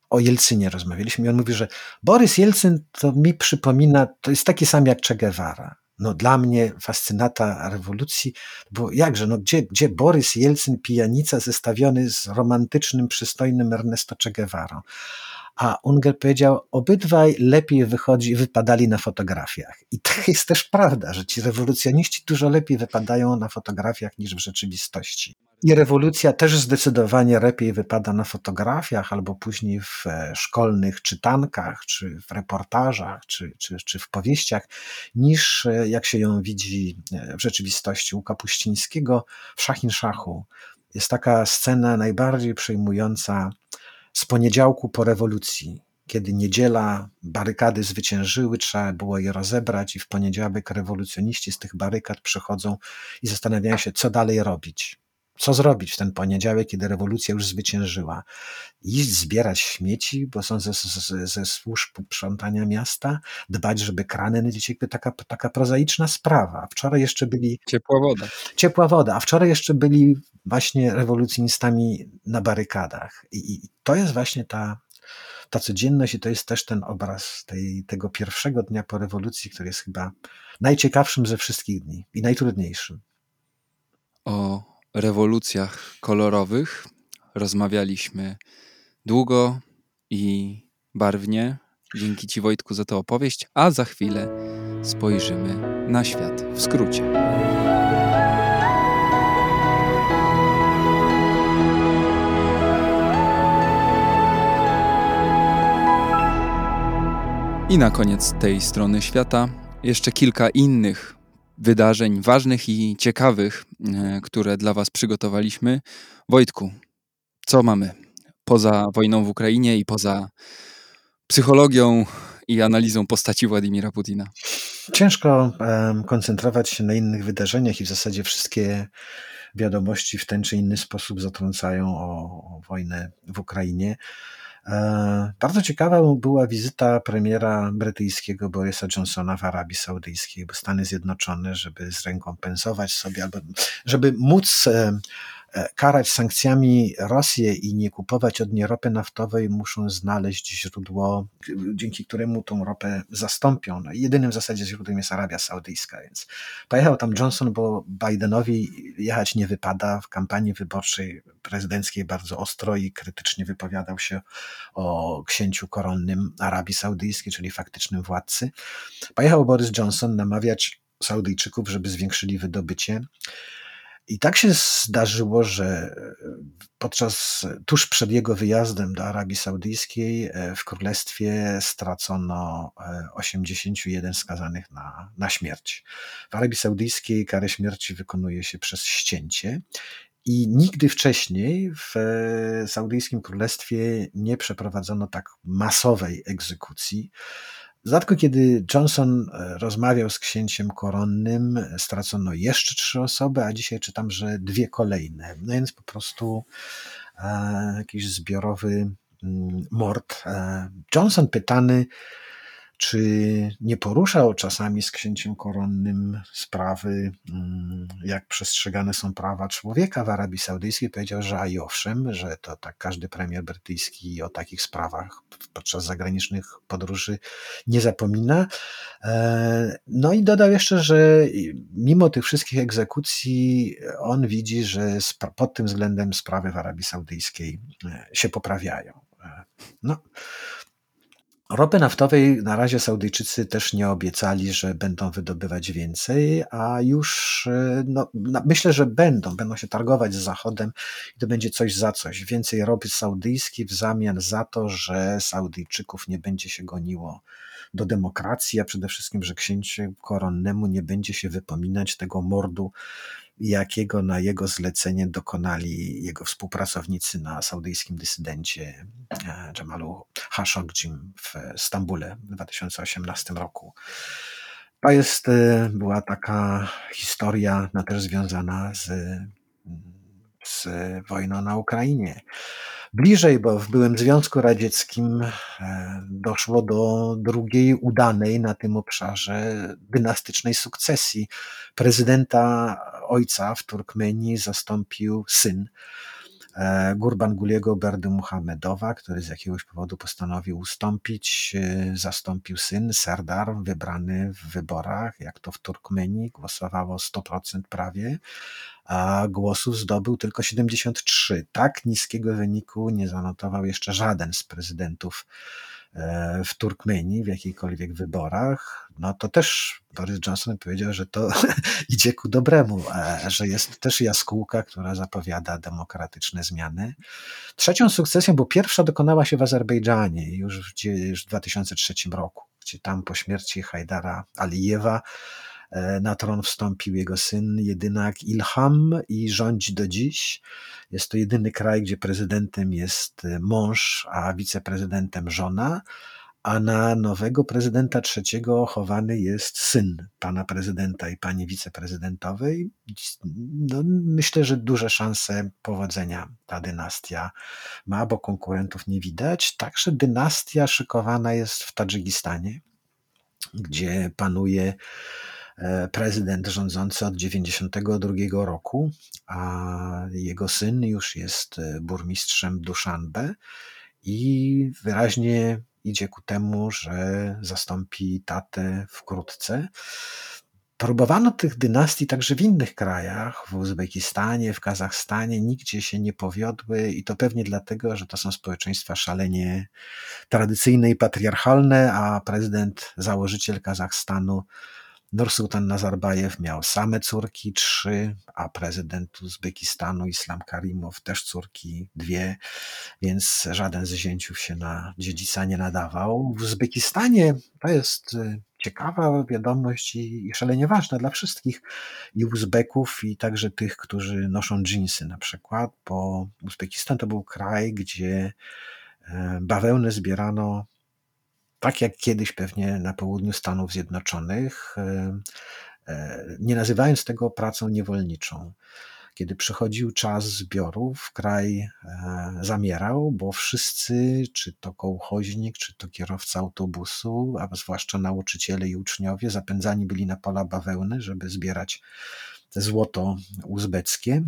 o Jelcynie rozmawialiśmy i on mówi, że Borys Jelcyn to mi przypomina, to jest taki sam jak Che Guevara no dla mnie fascynata rewolucji, bo jakże, no gdzie, gdzie Borys Jelcyn, pijanica zestawiony z romantycznym, przystojnym Ernesto Che Guevara. A Unger powiedział, obydwaj lepiej wychodzi, wypadali na fotografiach. I to jest też prawda, że ci rewolucjoniści dużo lepiej wypadają na fotografiach niż w rzeczywistości. I rewolucja też zdecydowanie lepiej wypada na fotografiach, albo później w e, szkolnych czytankach, czy w reportażach, czy, czy, czy w powieściach, niż e, jak się ją widzi e, w rzeczywistości. U Kapuścińskiego w Szachin Szachu jest taka scena najbardziej przejmująca z poniedziałku po rewolucji, kiedy niedziela barykady zwyciężyły, trzeba było je rozebrać, i w poniedziałek rewolucjoniści z tych barykad przychodzą i zastanawiają się, co dalej robić co zrobić w ten poniedziałek, kiedy rewolucja już zwyciężyła? Iść zbierać śmieci, bo są ze, ze, ze służb sprzątania miasta, dbać, żeby krany nie ciekły, taka, taka prozaiczna sprawa. Wczoraj jeszcze byli... Ciepła woda. Ciepła woda, a wczoraj jeszcze byli właśnie rewolucjonistami na barykadach. I, i to jest właśnie ta, ta codzienność i to jest też ten obraz tej, tego pierwszego dnia po rewolucji, który jest chyba najciekawszym ze wszystkich dni i najtrudniejszym. O rewolucjach kolorowych. Rozmawialiśmy długo i barwnie. Dzięki Ci, Wojtku, za tę opowieść, a za chwilę spojrzymy na świat w skrócie. I na koniec tej strony świata jeszcze kilka innych wydarzeń ważnych i ciekawych, e, które dla Was przygotowaliśmy. Wojtku, co mamy poza wojną w Ukrainie i poza psychologią i analizą postaci Władimira Putina? Ciężko um, koncentrować się na innych wydarzeniach i w zasadzie wszystkie wiadomości w ten czy inny sposób zatrącają o, o wojnę w Ukrainie. E, bardzo ciekawa była wizyta premiera brytyjskiego Borisa Johnsona w Arabii Saudyjskiej, bo Stany Zjednoczone, żeby zrekompensować sobie, albo żeby móc E, karać sankcjami Rosję i nie kupować od niej ropy naftowej, muszą znaleźć źródło, dzięki któremu tą ropę zastąpią. No jedynym w zasadzie źródłem jest Arabia Saudyjska, więc pojechał tam Johnson, bo Bidenowi jechać nie wypada. W kampanii wyborczej prezydenckiej bardzo ostro i krytycznie wypowiadał się o księciu koronnym Arabii Saudyjskiej, czyli faktycznym władcy. Pojechał Boris Johnson namawiać Saudyjczyków, żeby zwiększyli wydobycie. I tak się zdarzyło, że e, podczas, tuż przed jego wyjazdem do Arabii Saudyjskiej e, w królestwie stracono 81 e, skazanych na, na śmierć. W Arabii Saudyjskiej karę śmierci wykonuje się przez ścięcie. I nigdy wcześniej w Saudyjskim Królestwie nie przeprowadzono tak masowej egzekucji. Rzadko kiedy Johnson e, rozmawiał z księciem koronnym, stracono jeszcze trzy osoby, a dzisiaj czytam, że dwie kolejne. No więc po prostu e, jakiś zbiorowy mm, mord. E, Johnson pytany, czy nie poruszał czasami z księciem koronnym sprawy, mm, jak przestrzegane są prawa człowieka w Arabii Saudyjskiej? Powiedział, że a i owszem, że to tak każdy premier brytyjski o takich sprawach podczas zagranicznych podróży nie zapomina. E, no i dodał jeszcze, że mimo tych wszystkich egzekucji, on widzi, że pod tym względem sprawy w Arabii Saudyjskiej e, się poprawiają. E, no. Ropy naftowej na razie Saudyjczycy też nie obiecali, że będą wydobywać więcej, a już e, no, myślę, że będą, będą się targować z Zachodem i to będzie coś za coś. Więcej ropy saudyjskiej w zamian za to, że Saudyjczyków nie będzie się goniło do demokracji, a przede wszystkim, że księciu koronnemu nie będzie się wypominać tego mordu jakiego na jego zlecenie dokonali jego współpracownicy na saudyjskim dysydencie e, Jamalu Khashoggi w Stambule w 2018 roku. To jest, e, była taka historia no, też związana z, z wojną na Ukrainie bliżej, bo w byłym Związku Radzieckim e, doszło do drugiej udanej na tym obszarze dynastycznej sukcesji. Prezydenta ojca w Turkmenii zastąpił syn. E, Gurban Guliego Berdy Muhammedowa, który z jakiegoś powodu postanowił ustąpić, e, zastąpił syn Serdar, wybrany w wyborach, jak to w Turkmenii, głosowało 100% prawie, a głosów zdobył tylko 73. Tak niskiego wyniku nie zanotował jeszcze żaden z prezydentów w Turkmenii w jakichkolwiek wyborach, no to też Boris Johnson powiedział, że to idzie ku dobremu, że jest też jaskółka, która zapowiada demokratyczne zmiany. Trzecią sukcesją, bo pierwsza dokonała się w Azerbejdżanie już w, już w 2003 roku, gdzie tam po śmierci Hajdara Alijewa E, na tron wstąpił jego syn, jedynak Ilham i rządzi do dziś. Jest to jedyny kraj, gdzie prezydentem jest e, mąż, a wiceprezydentem żona, a na nowego prezydenta trzeciego chowany jest syn pana prezydenta i pani wiceprezydentowej. No, myślę, że duże szanse powodzenia ta dynastia ma, bo konkurentów nie widać. Także dynastia szykowana jest w Tadżykistanie, gdzie panuje E, prezydent rządzący od 1992 roku, a jego syn już jest e, burmistrzem Duszanbe i wyraźnie idzie ku temu, że zastąpi tatę wkrótce. Próbowano tych dynastii także w innych krajach, w Uzbekistanie, w Kazachstanie, nigdzie się nie powiodły i to pewnie dlatego, że to są społeczeństwa szalenie tradycyjne i patriarchalne, a prezydent, założyciel Kazachstanu Nursultan Nazarbajew miał same córki, trzy, a prezydent Uzbekistanu Islam Karimow też córki, dwie, więc żaden z zięciów się na dziedzica nie nadawał. W Uzbekistanie to jest y, ciekawa wiadomość i szalenie ważna dla wszystkich i Uzbeków, i także tych, którzy noszą dżinsy na przykład, bo Uzbekistan to był kraj, gdzie e, bawełnę zbierano tak jak kiedyś pewnie na południu Stanów Zjednoczonych, e, e, nie nazywając tego pracą niewolniczą. Kiedy przychodził czas zbiorów, kraj e, zamierał, bo wszyscy, czy to kołchoźnik, czy to kierowca autobusu, a zwłaszcza nauczyciele i uczniowie, zapędzani byli na pola bawełny, żeby zbierać złoto uzbeckie.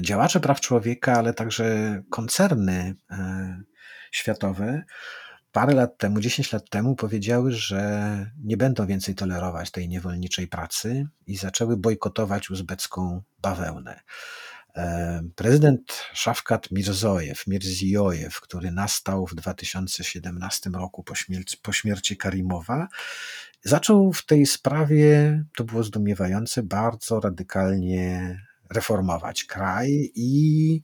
Działacze praw człowieka, ale także koncerny światowe parę lat temu, 10 lat temu powiedziały, że nie będą więcej tolerować tej niewolniczej pracy i zaczęły bojkotować uzbecką bawełnę. E, prezydent Szafkat Mirzojew, Mirziojew, który nastał w 2017 roku po śmierci, po śmierci Karimowa, zaczął w tej sprawie, to było zdumiewające, bardzo radykalnie reformować kraj i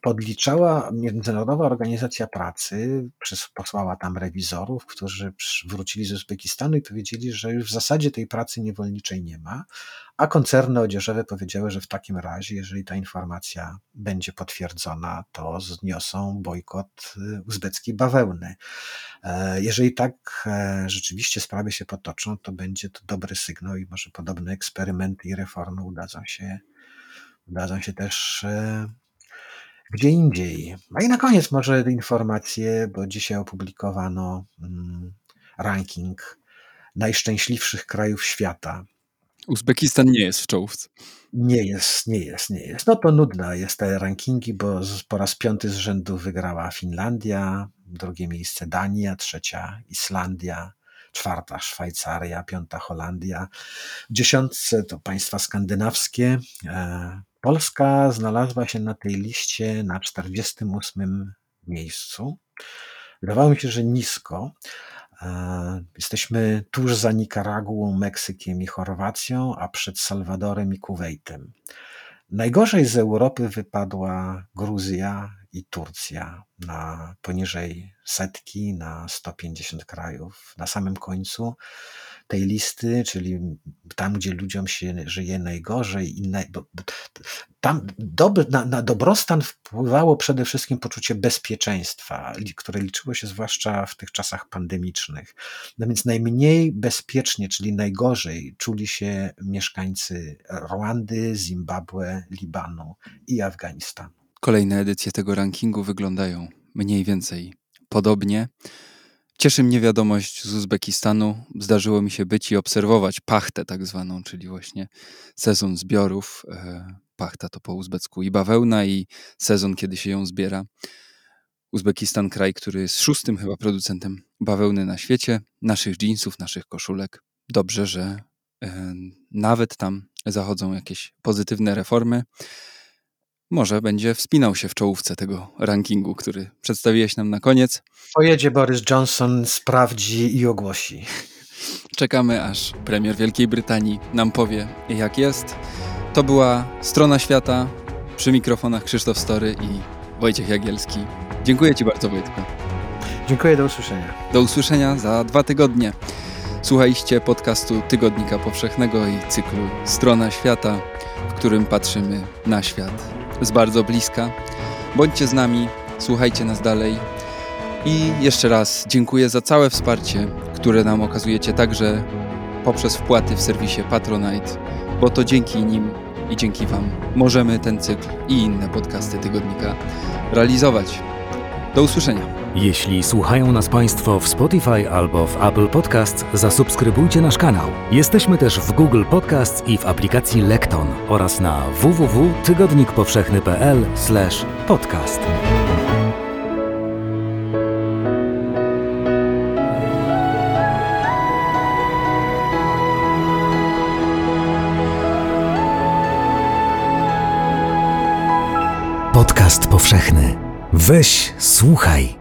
podliczała Międzynarodowa Organizacja Pracy, posłała tam rewizorów, którzy wrócili z Uzbekistanu i powiedzieli, że już w zasadzie tej pracy niewolniczej nie ma, a koncerny odzieżowe powiedziały, że w takim razie, jeżeli ta informacja będzie potwierdzona, to zniosą bojkot y, uzbeckiej bawełny. E, jeżeli tak e, rzeczywiście sprawy się potoczą, to będzie to dobry sygnał i może podobne eksperymenty i reformy udadzą się, udadzą się też gdzie indziej. A i na koniec może informacje, bo dzisiaj opublikowano mm, ranking najszczęśliwszych krajów świata. Uzbekistan nie jest w czołówce. Nie jest, nie jest, nie jest. No to nudne jest te rankingi, bo po raz piąty z rzędu wygrała Finlandia, drugie miejsce Dania, trzecia Islandia, czwarta Szwajcaria, piąta Holandia. W dziesiątce to państwa skandynawskie, e, Polska znalazła się na tej liście na 48 miejscu. Wydawało mi się, że nisko. E, jesteśmy tuż za Nikaraguą, Meksykiem i Chorwacją, a przed Salwadorem i Kuwejtem. Najgorzej z Europy wypadła Gruzja i Turcja na poniżej setki, na 150 krajów. Na samym końcu tej listy, czyli tam, gdzie ludziom się żyje najgorzej, i bo, tam doby, na, na dobrostan wpływało przede wszystkim poczucie bezpieczeństwa, które liczyło się zwłaszcza w tych czasach pandemicznych. No więc najmniej bezpiecznie, czyli najgorzej czuli się mieszkańcy Rwandy, Zimbabwe, Libanu i Afganistanu. Kolejne edycje tego rankingu wyglądają mniej więcej podobnie. Cieszy mnie wiadomość z Uzbekistanu. Zdarzyło mi się być i obserwować pachtę tak zwaną, czyli właśnie sezon zbiorów. E, pachta to po uzbecku i bawełna i sezon, kiedy się ją zbiera. Uzbekistan, kraj, który jest szóstym chyba producentem bawełny na świecie, naszych jeansów, naszych koszulek. Dobrze, że e, nawet tam zachodzą jakieś pozytywne reformy może będzie wspinał się w czołówce tego rankingu, który przedstawiłeś nam na koniec. Pojedzie Boris Johnson, sprawdzi i ogłosi. Czekamy, aż premier Wielkiej Brytanii nam powie, jak jest. To była Strona Świata. Przy mikrofonach Krzysztof Story i Wojciech Jagielski. Dziękuję Ci bardzo, Wojtku. Dziękuję, do usłyszenia. Do usłyszenia za dwa tygodnie. Słuchaliście podcastu Tygodnika Powszechnego i cyklu Strona Świata, w którym patrzymy na świat z bardzo bliska. Bądźcie z nami, słuchajcie nas dalej. I jeszcze raz dziękuję za całe wsparcie, które nam okazujecie także poprzez wpłaty w serwisie Patronite, bo to dzięki nim i dzięki Wam możemy ten cykl i inne podcasty tygodnika realizować. Do usłyszenia. Jeśli słuchają nas Państwo w Spotify albo w Apple Podcasts, zasubskrybujcie nasz kanał. Jesteśmy też w Google Podcasts i w aplikacji Lekton oraz na www.tygodnikpowszechny.pl/podcast. Podcast powszechny. Weź, słuchaj.